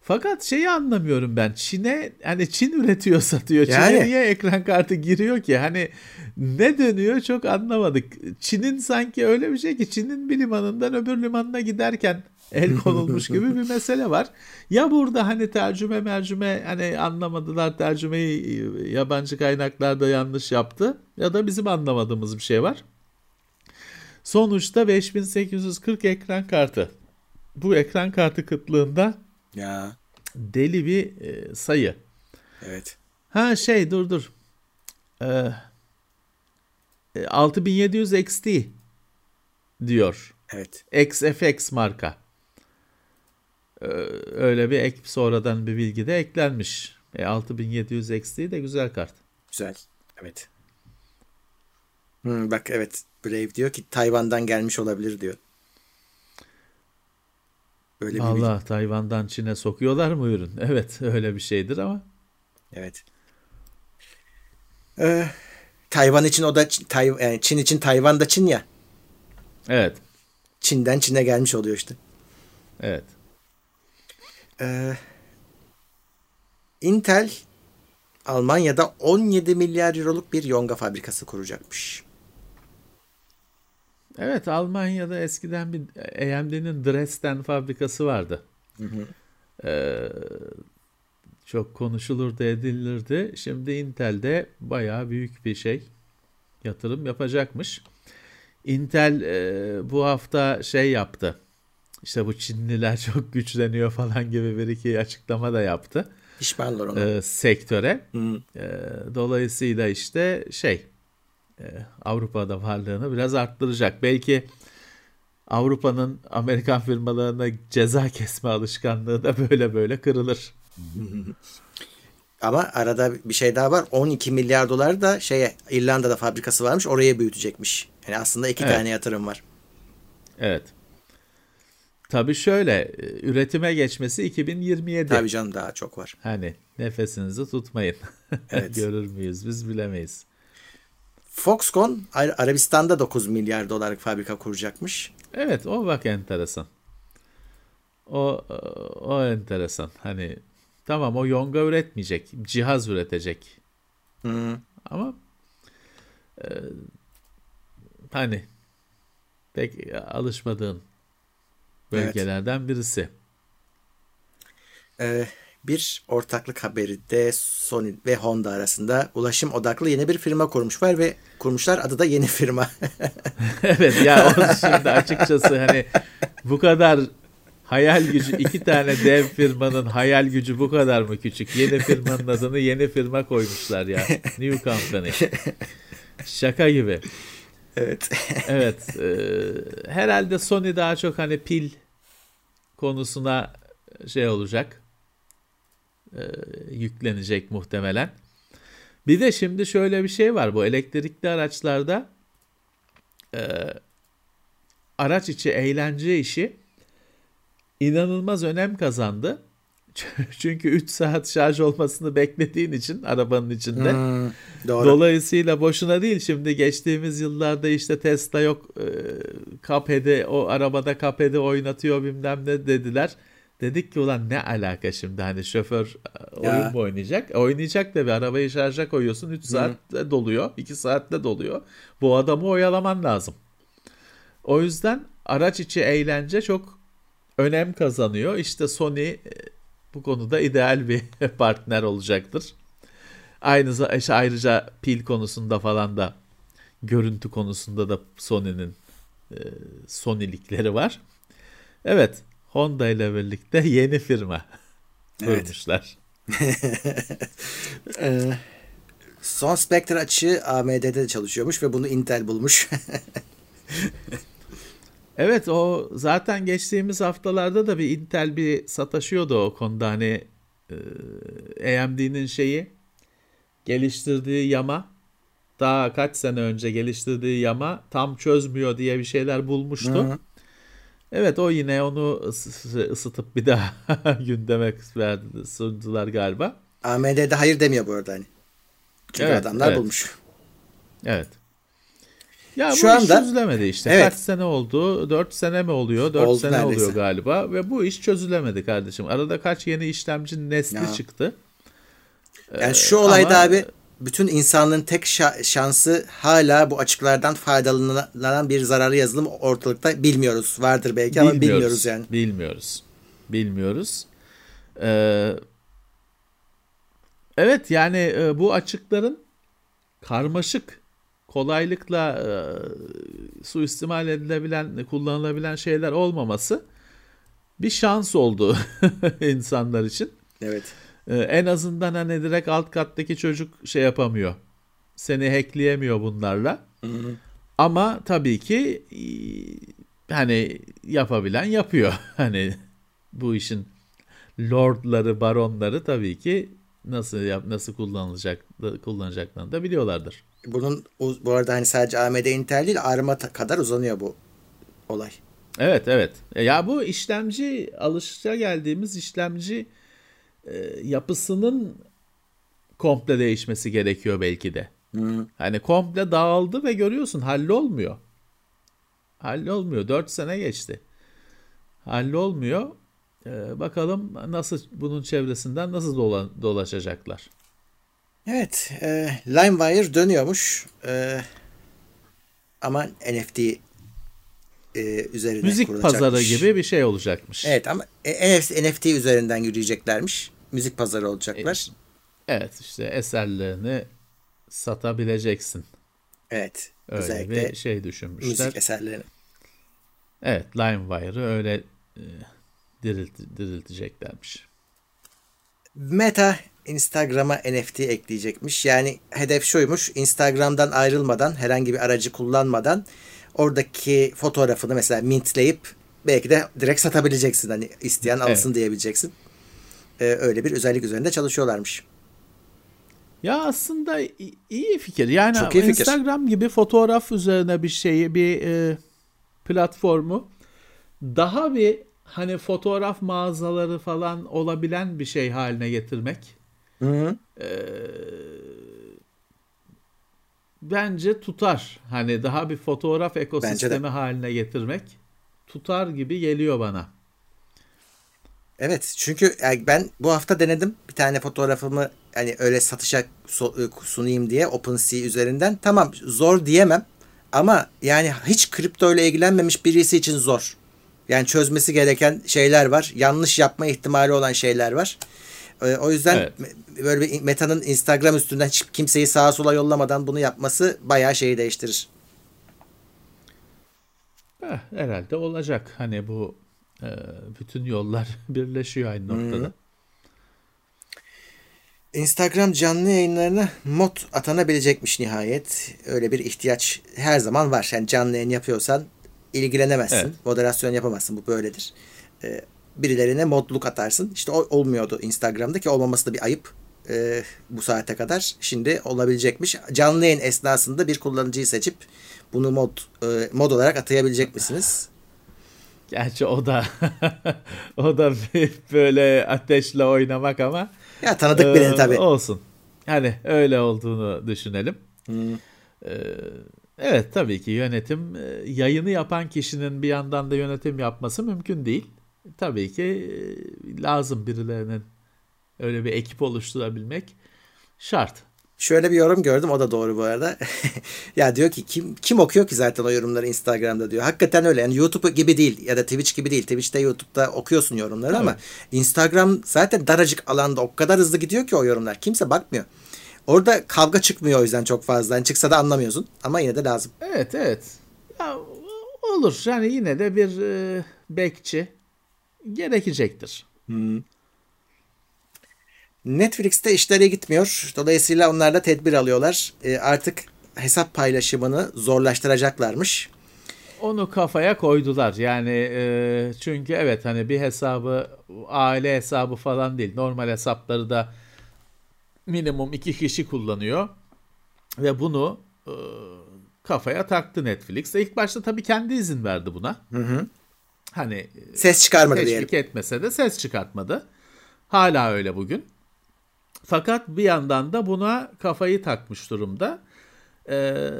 Fakat şeyi anlamıyorum ben. Çin'e hani Çin üretiyor satıyor. Yani. Çin'e niye ekran kartı giriyor ki? Hani ne dönüyor çok anlamadık. Çin'in sanki öyle bir şey ki Çin'in bir limanından öbür limanına giderken el konulmuş gibi bir mesele var. Ya burada hani tercüme mercüme hani anlamadılar tercümeyi yabancı kaynaklarda yanlış yaptı ya da bizim anlamadığımız bir şey var. Sonuçta 5840 ekran kartı. Bu ekran kartı kıtlığında ya. deli bir e, sayı. Evet. Ha şey dur dur. Ee, 6700 XT diyor. Evet. XFX marka. Ee, öyle bir ek sonradan bir bilgi de eklenmiş. E, 6700 XT de güzel kart. Güzel. Evet. Hmm, bak evet Brave diyor ki Tayvan'dan gelmiş olabilir diyor. Öyle Allah bir Tayvan'dan Çin'e sokuyorlar mı ürün? Evet öyle bir şeydir ama. Evet. Ee, Tayvan için o da Tay, yani Çin için Tayvan da Çin ya. Evet. Çin'den Çin'e gelmiş oluyor işte. Evet. Ee, Intel Almanya'da 17 milyar euroluk bir yonga fabrikası kuracakmış. Evet Almanya'da eskiden bir AMD'nin Dresden fabrikası vardı. Hı hı. Ee, çok konuşulurdu edilirdi. Şimdi Intel'de bayağı büyük bir şey yatırım yapacakmış. Intel e, bu hafta şey yaptı. İşte bu Çinliler çok güçleniyor falan gibi bir iki açıklama da yaptı. Pişmanlar ona. E, sektöre. E, dolayısıyla işte şey e, Avrupa'da varlığını biraz arttıracak. Belki Avrupa'nın Amerikan firmalarına ceza kesme alışkanlığı da böyle böyle kırılır. Ama arada bir şey daha var. 12 milyar dolar da şeye İrlanda'da fabrikası varmış. Oraya büyütecekmiş. Yani aslında iki evet. tane yatırım var. Evet. Tabii şöyle üretime geçmesi 2027. Tabii canım daha çok var. Hani nefesinizi tutmayın. Evet. Görür müyüz biz bilemeyiz. Foxconn Arabistan'da 9 milyar dolarlık fabrika kuracakmış. Evet o bak enteresan. O o enteresan. Hani tamam o yonga üretmeyecek. Cihaz üretecek. Hı. Ama e, hani pek alışmadığın bölgelerden birisi. Ee, bir ortaklık haberi de Sony ve Honda arasında ulaşım odaklı yeni bir firma kurmuşlar ve kurmuşlar adı da yeni firma. evet ya o şimdi açıkçası hani bu kadar hayal gücü iki tane dev firmanın hayal gücü bu kadar mı küçük? Yeni firmanın adını yeni firma koymuşlar ya. New Company. Şaka gibi. Evet. evet. E, herhalde Sony daha çok hani pil konusuna şey olacak. E, yüklenecek muhtemelen. Bir de şimdi şöyle bir şey var. Bu elektrikli araçlarda e, araç içi eğlence işi inanılmaz önem kazandı. Çünkü 3 saat şarj olmasını beklediğin için arabanın içinde. Hmm, doğru. Dolayısıyla boşuna değil şimdi geçtiğimiz yıllarda işte Tesla yok e, kapede o arabada kapede oynatıyor bilmem ne dediler. Dedik ki ulan ne alaka şimdi hani şoför e, oyun ya. mu oynayacak? Oynayacak da bir arabayı şarja koyuyorsun 3 saatte Hı. doluyor 2 saatte doluyor. Bu adamı oyalaman lazım. O yüzden araç içi eğlence çok önem kazanıyor. İşte Sony e, bu konuda ideal bir partner olacaktır. Aynı ayrıca pil konusunda falan da görüntü konusunda da Sony'nin e, Sony'likleri var. Evet, Honda ile birlikte yeni firma kurmuşlar. Evet. Son Spectre açığı AMD'de de çalışıyormuş ve bunu Intel bulmuş. Evet o zaten geçtiğimiz haftalarda da bir Intel bir sataşıyordu o konuda hani e, AMD'nin şeyi geliştirdiği yama daha kaç sene önce geliştirdiği yama tam çözmüyor diye bir şeyler bulmuştu. Hı-hı. Evet o yine onu ısıtıp bir daha gündeme verdi, sundular galiba. AMD'de hayır demiyor bu arada hani. Çünkü evet, adamlar evet. bulmuş. Evet. Ya Şu bu anda, iş çözülemedi işte. Evet. Kaç sene oldu? 4 sene mi oluyor? 4 Oldu sene neredeyse. oluyor galiba. Ve bu iş çözülemedi kardeşim. Arada kaç yeni işlemci nesli ya. çıktı. Yani ee, şu olayda ama... abi bütün insanlığın tek şansı hala bu açıklardan faydalanan bir zararlı yazılım ortalıkta bilmiyoruz. Vardır belki bilmiyoruz, ama bilmiyoruz yani. Bilmiyoruz. Bilmiyoruz. Ee, evet yani e, bu açıkların karmaşık kolaylıkla e, suistimal edilebilen, kullanılabilen şeyler olmaması bir şans oldu insanlar için. Evet. E, en azından hani direkt alt kattaki çocuk şey yapamıyor. Seni hackleyemiyor bunlarla. Hı hı. Ama tabii ki e, hani yapabilen yapıyor. Hani bu işin lordları, baronları tabii ki nasıl yap, nasıl kullanılacak kullanacaklarını da biliyorlardır. Bunun bu arada hani sadece AMD Intel değil ARM'a kadar uzanıyor bu olay. Evet evet. E, ya bu işlemci alışa geldiğimiz işlemci e, yapısının komple değişmesi gerekiyor belki de. Hı. Hani komple dağıldı ve görüyorsun hallolmuyor. Hallolmuyor. 4 sene geçti. Hallolmuyor. Ee, bakalım nasıl bunun çevresinden nasıl dola, dolaşacaklar. Evet, e, LimeWire dönüyormuş. E, ama NFT e, üzerine Müzik pazarı gibi bir şey olacakmış. Evet ama e, NFT üzerinden yürüyeceklermiş. Müzik pazarı olacaklar. E, evet işte eserlerini satabileceksin. Evet. Öyle özellikle bir şey düşünmüşler. Müzik eserlerini. Evet LimeWire'ı öyle e, dirilt, dirilteceklermiş. Meta Instagram'a NFT ekleyecekmiş. Yani hedef şuymuş. Instagram'dan ayrılmadan, herhangi bir aracı kullanmadan oradaki fotoğrafını mesela mintleyip belki de direkt satabileceksin. Hani isteyen alsın evet. diyebileceksin. Ee, öyle bir özellik üzerinde çalışıyorlarmış. Ya aslında iyi fikir. Yani Çok iyi Instagram fikir. gibi fotoğraf üzerine bir şeyi, bir e, platformu daha bir hani fotoğraf mağazaları falan olabilen bir şey haline getirmek. Hı hı. E, bence tutar. Hani daha bir fotoğraf ekosistemi haline getirmek tutar gibi geliyor bana. Evet çünkü yani ben bu hafta denedim bir tane fotoğrafımı hani öyle satışa sunayım diye OpenSea üzerinden. Tamam zor diyemem ama yani hiç kripto ile ilgilenmemiş birisi için zor. Yani çözmesi gereken şeyler var. Yanlış yapma ihtimali olan şeyler var. Ee, o yüzden evet. böyle bir Meta'nın Instagram üstünden hiç kimseyi sağa sola yollamadan bunu yapması bayağı şeyi değiştirir. Eh, herhalde olacak. Hani bu e, bütün yollar birleşiyor aynı noktada. Hmm. Instagram canlı yayınlarına mod atanabilecekmiş nihayet. Öyle bir ihtiyaç her zaman var. Yani canlı yayın yapıyorsan ilgilenemezsin. Evet. Moderasyon yapamazsın. Bu böyledir. Ee, birilerine modluk atarsın. İşte o olmuyordu Instagram'da ki olmaması da bir ayıp e, bu saate kadar. Şimdi olabilecekmiş. Canlı yayın esnasında bir kullanıcıyı seçip bunu mod e, mod olarak atayabilecek misiniz? Gerçi o da o da böyle ateşle oynamak ama ya tanıdık e, birini tabii. Olsun. Hani öyle olduğunu düşünelim. Hmm. E, evet tabii ki yönetim e, yayını yapan kişinin bir yandan da yönetim yapması mümkün değil. Tabii ki lazım birilerinin öyle bir ekip oluşturabilmek şart. Şöyle bir yorum gördüm o da doğru bu arada. ya diyor ki kim kim okuyor ki zaten o yorumları Instagram'da diyor. Hakikaten öyle. Yani YouTube gibi değil ya da Twitch gibi değil. Twitch'te YouTube'da okuyorsun yorumları evet. ama Instagram zaten daracık alanda o kadar hızlı gidiyor ki o yorumlar. Kimse bakmıyor. Orada kavga çıkmıyor o yüzden çok fazla. Yani çıksa da anlamıyorsun ama yine de lazım. Evet evet. Ya, olur. Yani yine de bir e, bekçi gerekecektir. Hmm. Netflix'te işleri gitmiyor. Dolayısıyla onlar da tedbir alıyorlar. E, artık hesap paylaşımını zorlaştıracaklarmış. Onu kafaya koydular. Yani e, çünkü evet hani bir hesabı aile hesabı falan değil. Normal hesapları da minimum iki kişi kullanıyor. Ve bunu e, kafaya taktı Netflix. İlk başta tabii kendi izin verdi buna. Hı hı. Hani ses çıkarmadı teşvik diyelim. etmese de ses çıkartmadı. Hala öyle bugün. Fakat bir yandan da buna kafayı takmış durumda. Ee,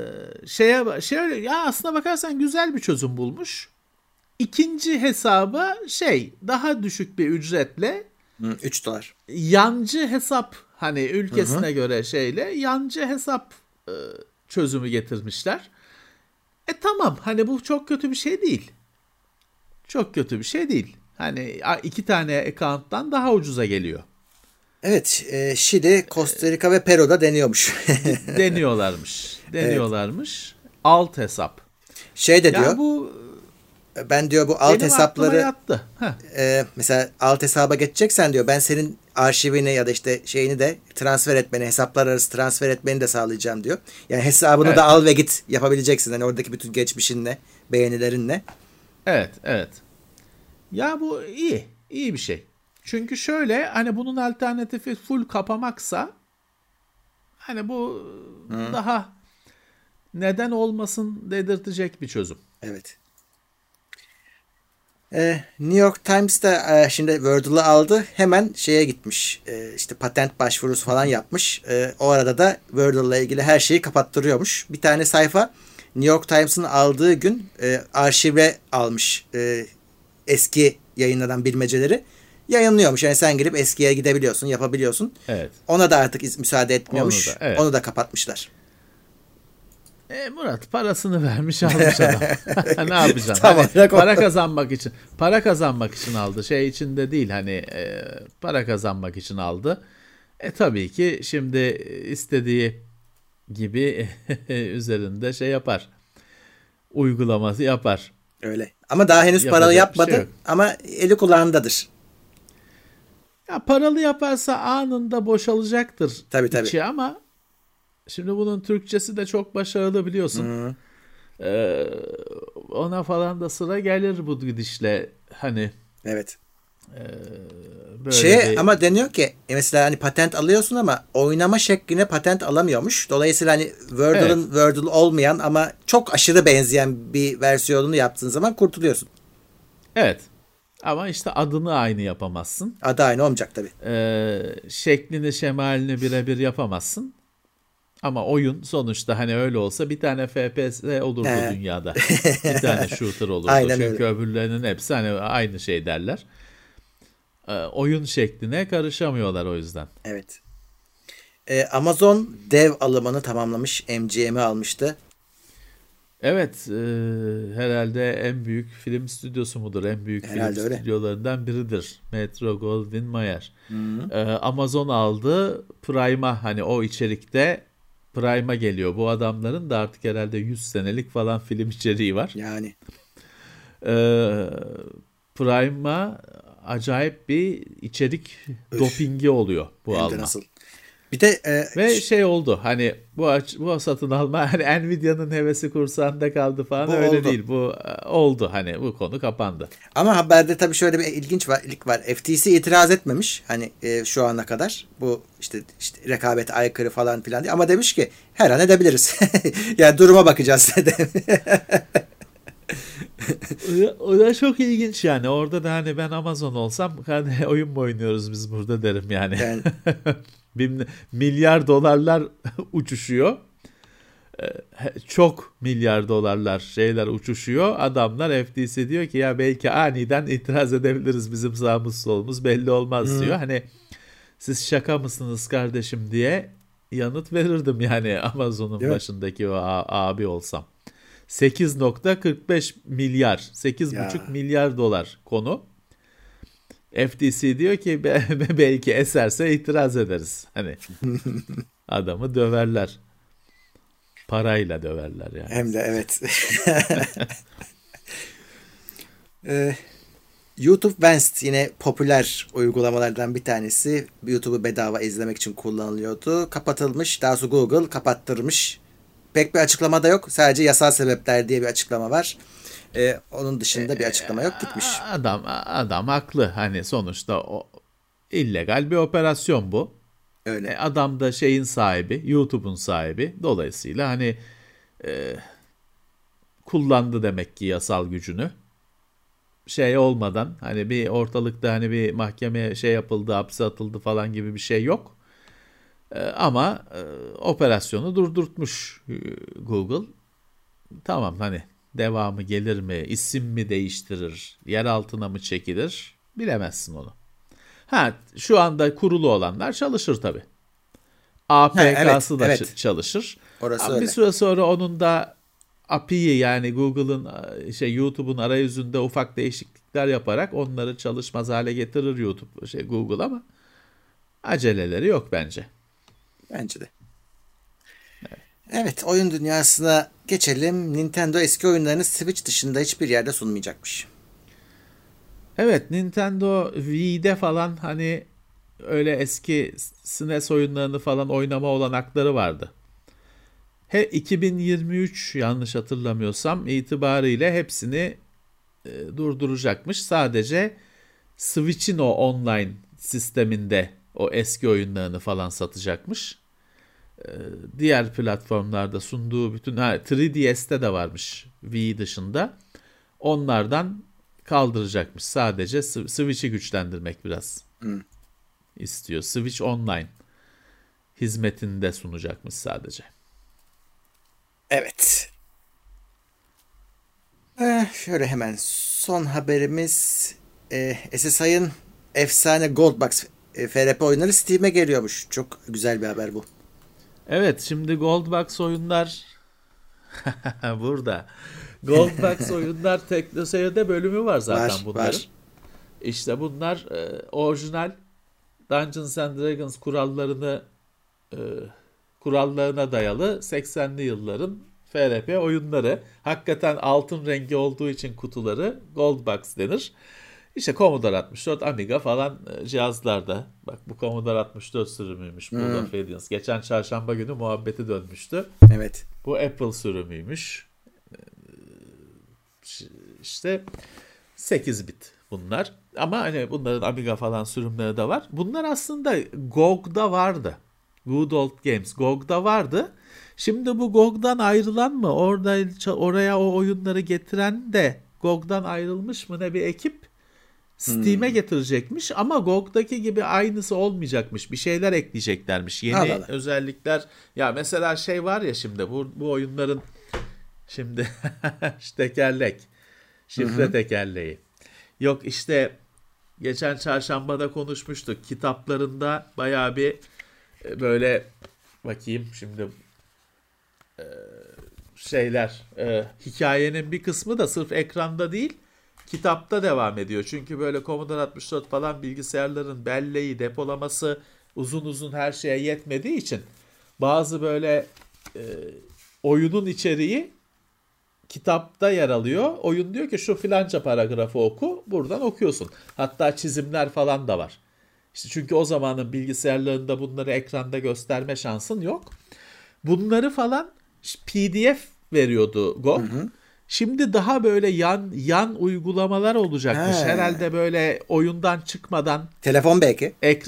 şeye şöyle ya aslına bakarsan güzel bir çözüm bulmuş. İkinci hesaba şey daha düşük bir ücretle 3 dolar. Yancı hesap hani ülkesine Hı-hı. göre şeyle yancı hesap e, çözümü getirmişler. E tamam hani bu çok kötü bir şey değil. Çok kötü bir şey değil. Hani iki tane account'tan daha ucuza geliyor. Evet, e, Şili, Costa Rica ve Peru'da deniyormuş. Deniyorlarmış. Deniyorlarmış. Evet. Alt hesap. Şey de ya diyor. bu ben diyor bu alt hesapları e, mesela alt hesaba geçeceksen diyor ben senin arşivini ya da işte şeyini de transfer etmeni hesaplar arası transfer etmeni de sağlayacağım diyor. Yani hesabını evet. da al ve git yapabileceksin. Hani oradaki bütün geçmişinle, beğenilerinle. Evet, evet. Ya bu iyi. iyi bir şey. Çünkü şöyle hani bunun alternatifi full kapamaksa hani bu Hı. daha neden olmasın dedirtecek bir çözüm. Evet. Ee, New York Times da e, şimdi Wordle'ı aldı. Hemen şeye gitmiş. E, işte patent başvurusu falan yapmış. E, o arada da Wordle ile ilgili her şeyi kapattırıyormuş. Bir tane sayfa New York Times'ın aldığı gün e, arşive almış e, eski yayınlanan bilmeceleri yayınlıyormuş. Yani sen girip eskiye gidebiliyorsun, yapabiliyorsun. Evet. Ona da artık müsaade etmiyormuş. Onu da, evet. Onu da kapatmışlar. E Murat parasını vermiş almış adam. ne yapacaksın? tamam, hani, para kazanmak için. Para kazanmak için aldı. Şey için de değil hani e, para kazanmak için aldı. E tabii ki şimdi istediği gibi üzerinde şey yapar. Uygulaması yapar. Öyle. Ama daha henüz Yapacak paralı şey yapmadı. Şey ama eli kulağındadır. Ya paralı yaparsa anında boşalacaktır tabii, tabii. içi ama şimdi bunun Türkçesi de çok başarılı biliyorsun. Ee, ona falan da sıra gelir bu gidişle hani. Evet. E, böyle şey bir... ama deniyor ki e, mesela hani patent alıyorsun ama oynama şekline patent alamıyormuş. Dolayısıyla hani Wordle'ın evet. Wordle olmayan ama çok aşırı benzeyen bir versiyonunu yaptığın zaman kurtuluyorsun. Evet. Ama işte adını aynı yapamazsın. Adı aynı olmayacak tabii. Ee, şeklini, şemalini birebir yapamazsın. Ama oyun sonuçta hani öyle olsa bir tane FPS olurdu He. dünyada. bir tane shooter olurdu. Aynen Çünkü öyle. öbürlerinin hepsi hani aynı şey derler. E, oyun şekline karışamıyorlar o yüzden. Evet. Ee, Amazon dev alımını tamamlamış. MGM'i almıştı. Evet, e, herhalde en büyük film stüdyosu mudur? En büyük Herhalde film öyle. stüdyolarından biridir. Metro Goldwyn Mayer. E, Amazon aldı. Prime'a hani o içerikte Prime'a geliyor. Bu adamların da artık herhalde 100 senelik falan film içeriği var. Yani. E, Prime'a acayip bir içerik dopingi oluyor bu Hem alma. nasıl. Bir de e, Ve şey oldu hani bu bu satın alma hani Nvidia'nın hevesi kursağında kaldı falan Bu öyle oldu. değil. Bu e, oldu hani bu konu kapandı. Ama haberde tabii şöyle bir ilginç var, ilk var. FTC itiraz etmemiş hani e, şu ana kadar. Bu işte işte rekabet aykırı falan filan diye. Ama demiş ki her an edebiliriz. yani duruma bakacağız dedi. O da, o da çok ilginç yani. Orada da hani ben Amazon olsam hani oyun mu oynuyoruz biz burada derim yani. Yani. Bir milyar dolarlar uçuşuyor. Ee, Çok milyar dolarlar şeyler uçuşuyor. Adamlar FTC diyor ki ya belki aniden itiraz edebiliriz bizim sağımız solumuz belli olmaz diyor. Hani siz şaka mısınız kardeşim diye yanıt verirdim yani Amazon'un başındaki o abi olsam. 8.45 milyar, 8.5 Ya. milyar dolar konu. FTC diyor ki "Be- be- belki eserse itiraz ederiz. Hani adamı döverler. Parayla döverler yani. Hem de evet. Ee, YouTube Vanced yine popüler uygulamalardan bir tanesi. YouTube'u bedava izlemek için kullanılıyordu. Kapatılmış. Daha sonra Google kapattırmış. Pek bir açıklama da yok. Sadece yasal sebepler diye bir açıklama var. Ee, onun dışında bir açıklama yok. Gitmiş. Adam adam haklı. Hani sonuçta o illegal bir operasyon bu. E, Öyle. adam da şeyin sahibi, YouTube'un sahibi. Dolayısıyla hani e, kullandı demek ki yasal gücünü. Şey olmadan hani bir ortalıkta hani bir mahkemeye şey yapıldı, hapse atıldı falan gibi bir şey yok. E, ama e, operasyonu durdurtmuş e, Google. Tamam hani devamı gelir mi, isim mi değiştirir, yer altına mı çekilir bilemezsin onu. Ha şu anda kurulu olanlar çalışır tabi. APK'sı evet, da evet. çalışır. Orası Ama öyle. Bir süre sonra onun da API'yi yani Google'ın şey YouTube'un arayüzünde ufak değişiklikler yaparak onları çalışmaz hale getirir YouTube şey Google ama aceleleri yok bence. Bence de. Evet oyun dünyasına geçelim. Nintendo eski oyunlarını Switch dışında hiçbir yerde sunmayacakmış. Evet Nintendo Wii'de falan hani öyle eski SNES oyunlarını falan oynama olanakları vardı. He 2023 yanlış hatırlamıyorsam itibariyle hepsini e, durduracakmış. Sadece Switch'in o online sisteminde o eski oyunlarını falan satacakmış. E, diğer platformlarda sunduğu bütün ha 3DS'te de varmış Wii dışında. Onlardan kaldıracakmış. Sadece Sw- Switch'i güçlendirmek biraz istiyor. Switch Online hizmetinde sunacakmış sadece. Evet. Eh, şöyle hemen son haberimiz eh, SSI'ın efsane Goldbox eh, FRP oyunları Steam'e geliyormuş. Çok güzel bir haber bu. Evet şimdi Goldbox oyunlar burada. Goldbox oyunlar TeknoSeyir'de bölümü var zaten Var, bunların. var. İşte bunlar e, orijinal Dungeons and Dragons kurallarını e, kurallarına dayalı 80'li yılların FRP oyunları. Hakikaten altın rengi olduğu için kutuları Goldbox denir. İşte Commodore 64, Amiga falan e, cihazlarda. Bak bu Commodore 64 sürümüymüş Blood of Radiance. Geçen çarşamba günü muhabbeti dönmüştü. Evet. Bu Apple sürümüymüş. Ee, İşte 8 bit bunlar. Ama hani bunların Amiga falan sürümleri de var. Bunlar aslında GOG'da vardı. Good Old Games GOG'da vardı. Şimdi bu GOG'dan ayrılan mı? Orada oraya o oyunları getiren de GOG'dan ayrılmış mı ne bir ekip? Steam'e getirecekmiş ama GOG'daki gibi aynısı olmayacakmış. Bir şeyler ekleyeceklermiş. Yeni Allah Allah. özellikler. Ya mesela şey var ya şimdi bu, bu oyunların şimdi tekerlek, şifre tekerleği. Yok işte geçen çarşambada konuşmuştuk. Kitaplarında bayağı bir e, böyle bakayım şimdi e, şeyler e, hikayenin bir kısmı da sırf ekranda değil kitapta devam ediyor. Çünkü böyle Commodore 64 falan bilgisayarların belleği, depolaması uzun uzun her şeye yetmediği için bazı böyle e, oyunun içeriği kitapta yer alıyor. Oyun diyor ki şu filanca paragrafı oku. Buradan okuyorsun. Hatta çizimler falan da var. İşte çünkü o zamanın bilgisayarlarında bunları ekranda gösterme şansın yok. Bunları falan PDF veriyordu GOG. Hı hı. Şimdi daha böyle yan yan uygulamalar olacakmış. He. Herhalde böyle oyundan çıkmadan. Telefon belki. Ek,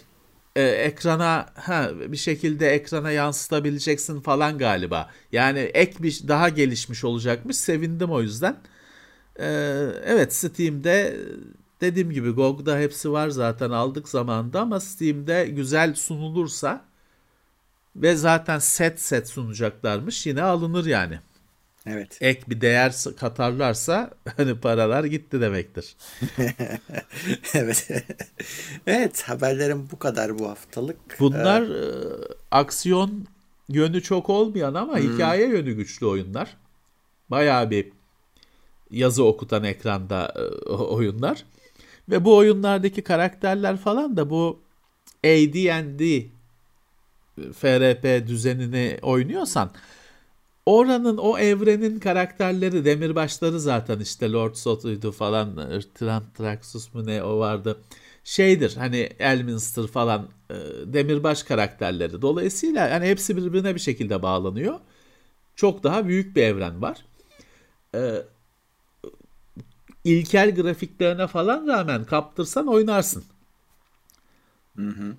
e, ekrana ha bir şekilde ekrana yansıtabileceksin falan galiba. Yani ek bir daha gelişmiş olacakmış. Sevindim o yüzden. E, evet Steam'de dediğim gibi GOG'da hepsi var zaten aldık zamanda ama Steam'de güzel sunulursa ve zaten set set sunacaklarmış yine alınır yani. Evet. Ek bir değer katarlarsa hani paralar gitti demektir. evet. evet haberlerim bu kadar bu haftalık. Bunlar ee... aksiyon yönü çok olmayan ama hmm. hikaye yönü güçlü oyunlar. Bayağı bir yazı okutan ekranda e, oyunlar. Ve bu oyunlardaki karakterler falan da bu AD&D FRP düzenini oynuyorsan oranın o evrenin karakterleri demirbaşları zaten işte Lord Soto'ydu falan Trantraxus mu ne o vardı. Şeydir hani Elminster falan e, demirbaş karakterleri. Dolayısıyla yani hepsi birbirine bir şekilde bağlanıyor. Çok daha büyük bir evren var. E, ilkel grafiklerine falan rağmen kaptırsan oynarsın Hı hı.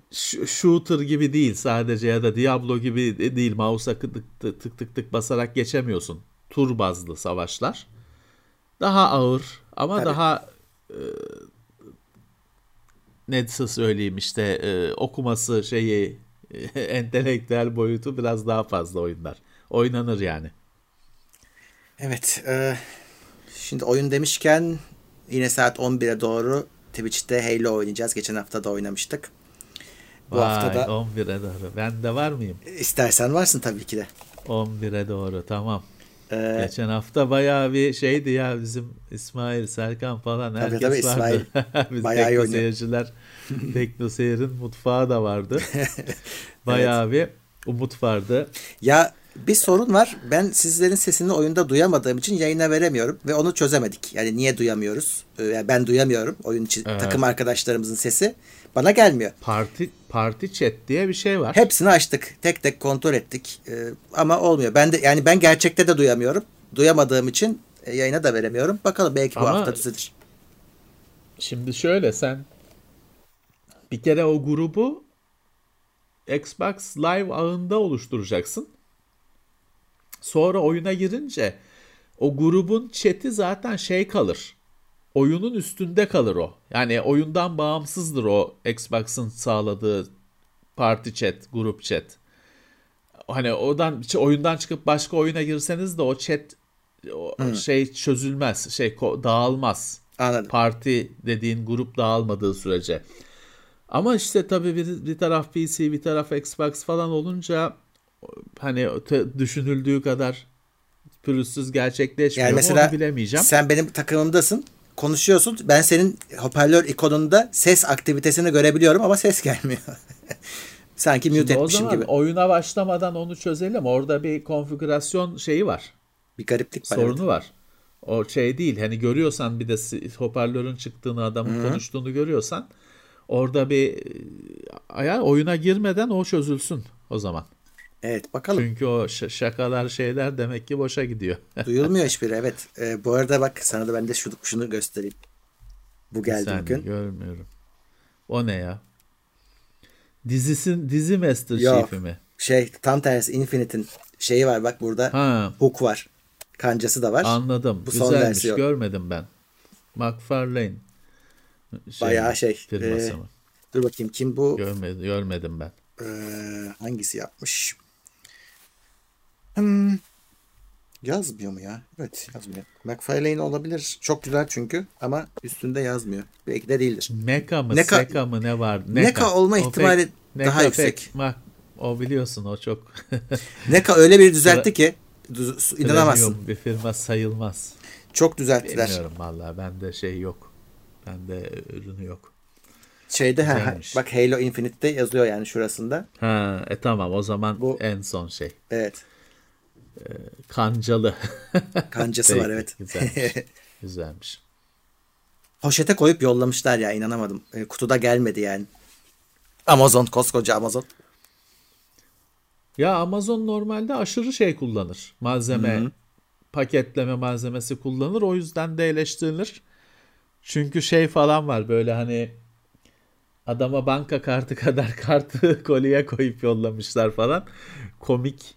Shooter gibi değil sadece ya da Diablo gibi değil mouse'a tık tık tık tık tık basarak geçemiyorsun. Tur bazlı savaşlar. Daha ağır ama Tabii. daha e, nasıl söyleyeyim işte e, okuması şeyi e, entelektüel boyutu biraz daha fazla oyunlar. Oynanır yani. Evet. E, şimdi oyun demişken yine saat 11'e doğru Twitch'te Halo oynayacağız. Geçen hafta da oynamıştık. Bu Vay, haftada 11'e doğru. Ben de var mıyım? İstersen varsın tabii ki de. 11'e doğru tamam. Ee, Geçen hafta bayağı bir şeydi ya bizim İsmail, Serkan falan tabii, herkes tabii, İsmail vardı. Biz bayağı tekno seyirciler Tekno Seyir'in mutfağı da vardı. Bayağı evet. bir umut vardı. Ya bir sorun var. Ben sizlerin sesini oyunda duyamadığım için yayına veremiyorum ve onu çözemedik. Yani niye duyamıyoruz? Ee, yani ben duyamıyorum oyun için evet. takım arkadaşlarımızın sesi. Bana gelmiyor. Parti parti chat diye bir şey var. Hepsini açtık. Tek tek kontrol ettik. Ee, ama olmuyor. Ben de yani ben gerçekte de duyamıyorum. Duyamadığım için e, yayına da veremiyorum. Bakalım belki bu ama hafta düzelir. Şimdi şöyle sen bir kere o grubu Xbox Live ağında oluşturacaksın. Sonra oyuna girince o grubun chat'i zaten şey kalır oyunun üstünde kalır o. Yani oyundan bağımsızdır o Xbox'ın sağladığı party chat, grup chat. Hani odan oyundan çıkıp başka oyuna girseniz de o chat o şey çözülmez, şey dağılmaz. Anladım. Parti dediğin grup dağılmadığı sürece. Ama işte tabii bir, bir taraf PC, bir taraf Xbox falan olunca hani düşünüldüğü kadar pürüzsüz gerçekleşmiyor. Yani mesela onu bilemeyeceğim. Sen benim takımımdasın konuşuyorsun. Ben senin hoparlör ikonunda ses aktivitesini görebiliyorum ama ses gelmiyor. Sanki mute Şimdi etmişim o zaman gibi. oyuna başlamadan onu çözelim. Orada bir konfigürasyon şeyi var. Bir gariplik var. Sorunu evet. var. O şey değil. Hani görüyorsan bir de hoparlörün çıktığını adamın Hı-hı. konuştuğunu görüyorsan orada bir e, ayar oyuna girmeden o çözülsün o zaman. Evet bakalım. Çünkü o şakalar şeyler demek ki boşa gidiyor. Duyulmuyor hiçbiri evet. Ee, bu arada bak sana da ben de şunu, şunu göstereyim. Bu geldi bugün. Görmüyorum. O ne ya? Dizisin dizi Master Chief'i mi? Şey tam tersi Infinite'in şeyi var bak burada. Ha. Hook var. Kancası da var. Anladım. Bu Güzelmiş. Son versiyon. Görmedim ben. McFarlane. Şey, Bayağı şey. Firması e, mı? Dur bakayım kim bu? Görmedim, görmedim ben. Ee, hangisi yapmış? Hmm. Yazmıyor mu ya? Evet yazmıyor. McFarlane olabilir. Çok güzel çünkü ama üstünde yazmıyor. Belki de değildir. Neka mı Neka- Seka mı ne var? Neka olma O ihtimali pek- daha Neka yüksek. pek- bak, o biliyorsun o çok Neka öyle bir düzeltti ki düz- inanamazsın. bir firma sayılmaz. Çok düzelttiler. Bilmiyorum vallahi bende şey yok. Bende ürünü yok. Şeyde ha, bak Halo Infinite'te yazıyor yani şurasında. Ha, e tamam o zaman Bu- en son şey. Evet. Kancalı. Kancası Peki, var evet. Güzelmiş. Güzelmiş. Poşete koyup yollamışlar ya inanamadım. E, kutuda gelmedi yani. Amazon koskoca Amazon. Ya Amazon normalde aşırı şey kullanır. Malzeme, paketleme malzemesi kullanır. O yüzden de eleştirilir. Çünkü şey falan var böyle hani adama banka kartı kadar kartı kolye koyup yollamışlar falan. Komik,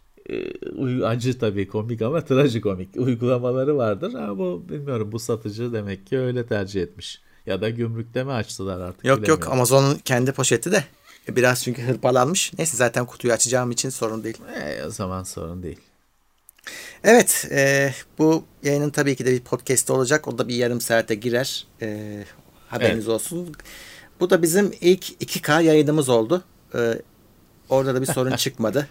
acı tabii komik ama trajikomik uygulamaları vardır. Ama bu bilmiyorum bu satıcı demek ki öyle tercih etmiş. Ya da gümrükte mi açtılar artık Yok yok. Amazon'un kendi poşeti de biraz çünkü hırpalanmış. Neyse zaten kutuyu açacağım için sorun değil. E, o zaman sorun değil. Evet e, bu yayının tabii ki de bir podcast'te olacak. O da bir yarım saate girer. E, haberiniz olsun. Bu da bizim ilk 2K yayınımız oldu. E, orada da bir sorun çıkmadı.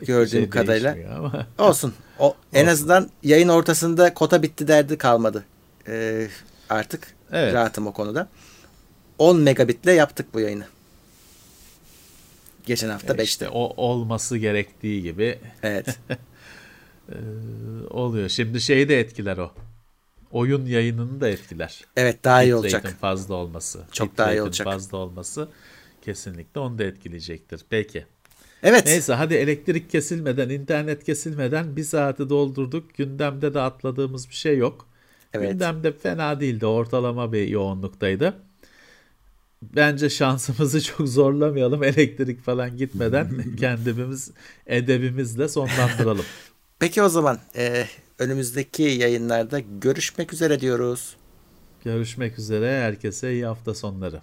Gördüğüm şey kadarıyla. Ama. Olsun. O en azından yayın ortasında kota bitti derdi kalmadı. Ee, artık Evet. rahatım o konuda. 10 megabitle yaptık bu yayını. Geçen hafta 5'te. İşte o olması gerektiği gibi Evet. e, oluyor. Şimdi şeyi de etkiler o. Oyun yayınını da etkiler. Evet daha iyi olacak. fazla olması. Çok daha iyi olacak. fazla olması kesinlikle onu da etkileyecektir. Peki. Evet. Neyse hadi elektrik kesilmeden, internet kesilmeden bir saati doldurduk. Gündemde de atladığımız bir şey yok. Evet. Gündemde fena değildi. Ortalama bir yoğunluktaydı. Bence şansımızı çok zorlamayalım. Elektrik falan gitmeden kendimiz edebimizle sonlandıralım. Peki o zaman e, önümüzdeki yayınlarda görüşmek üzere diyoruz. Görüşmek üzere. Herkese iyi hafta sonları.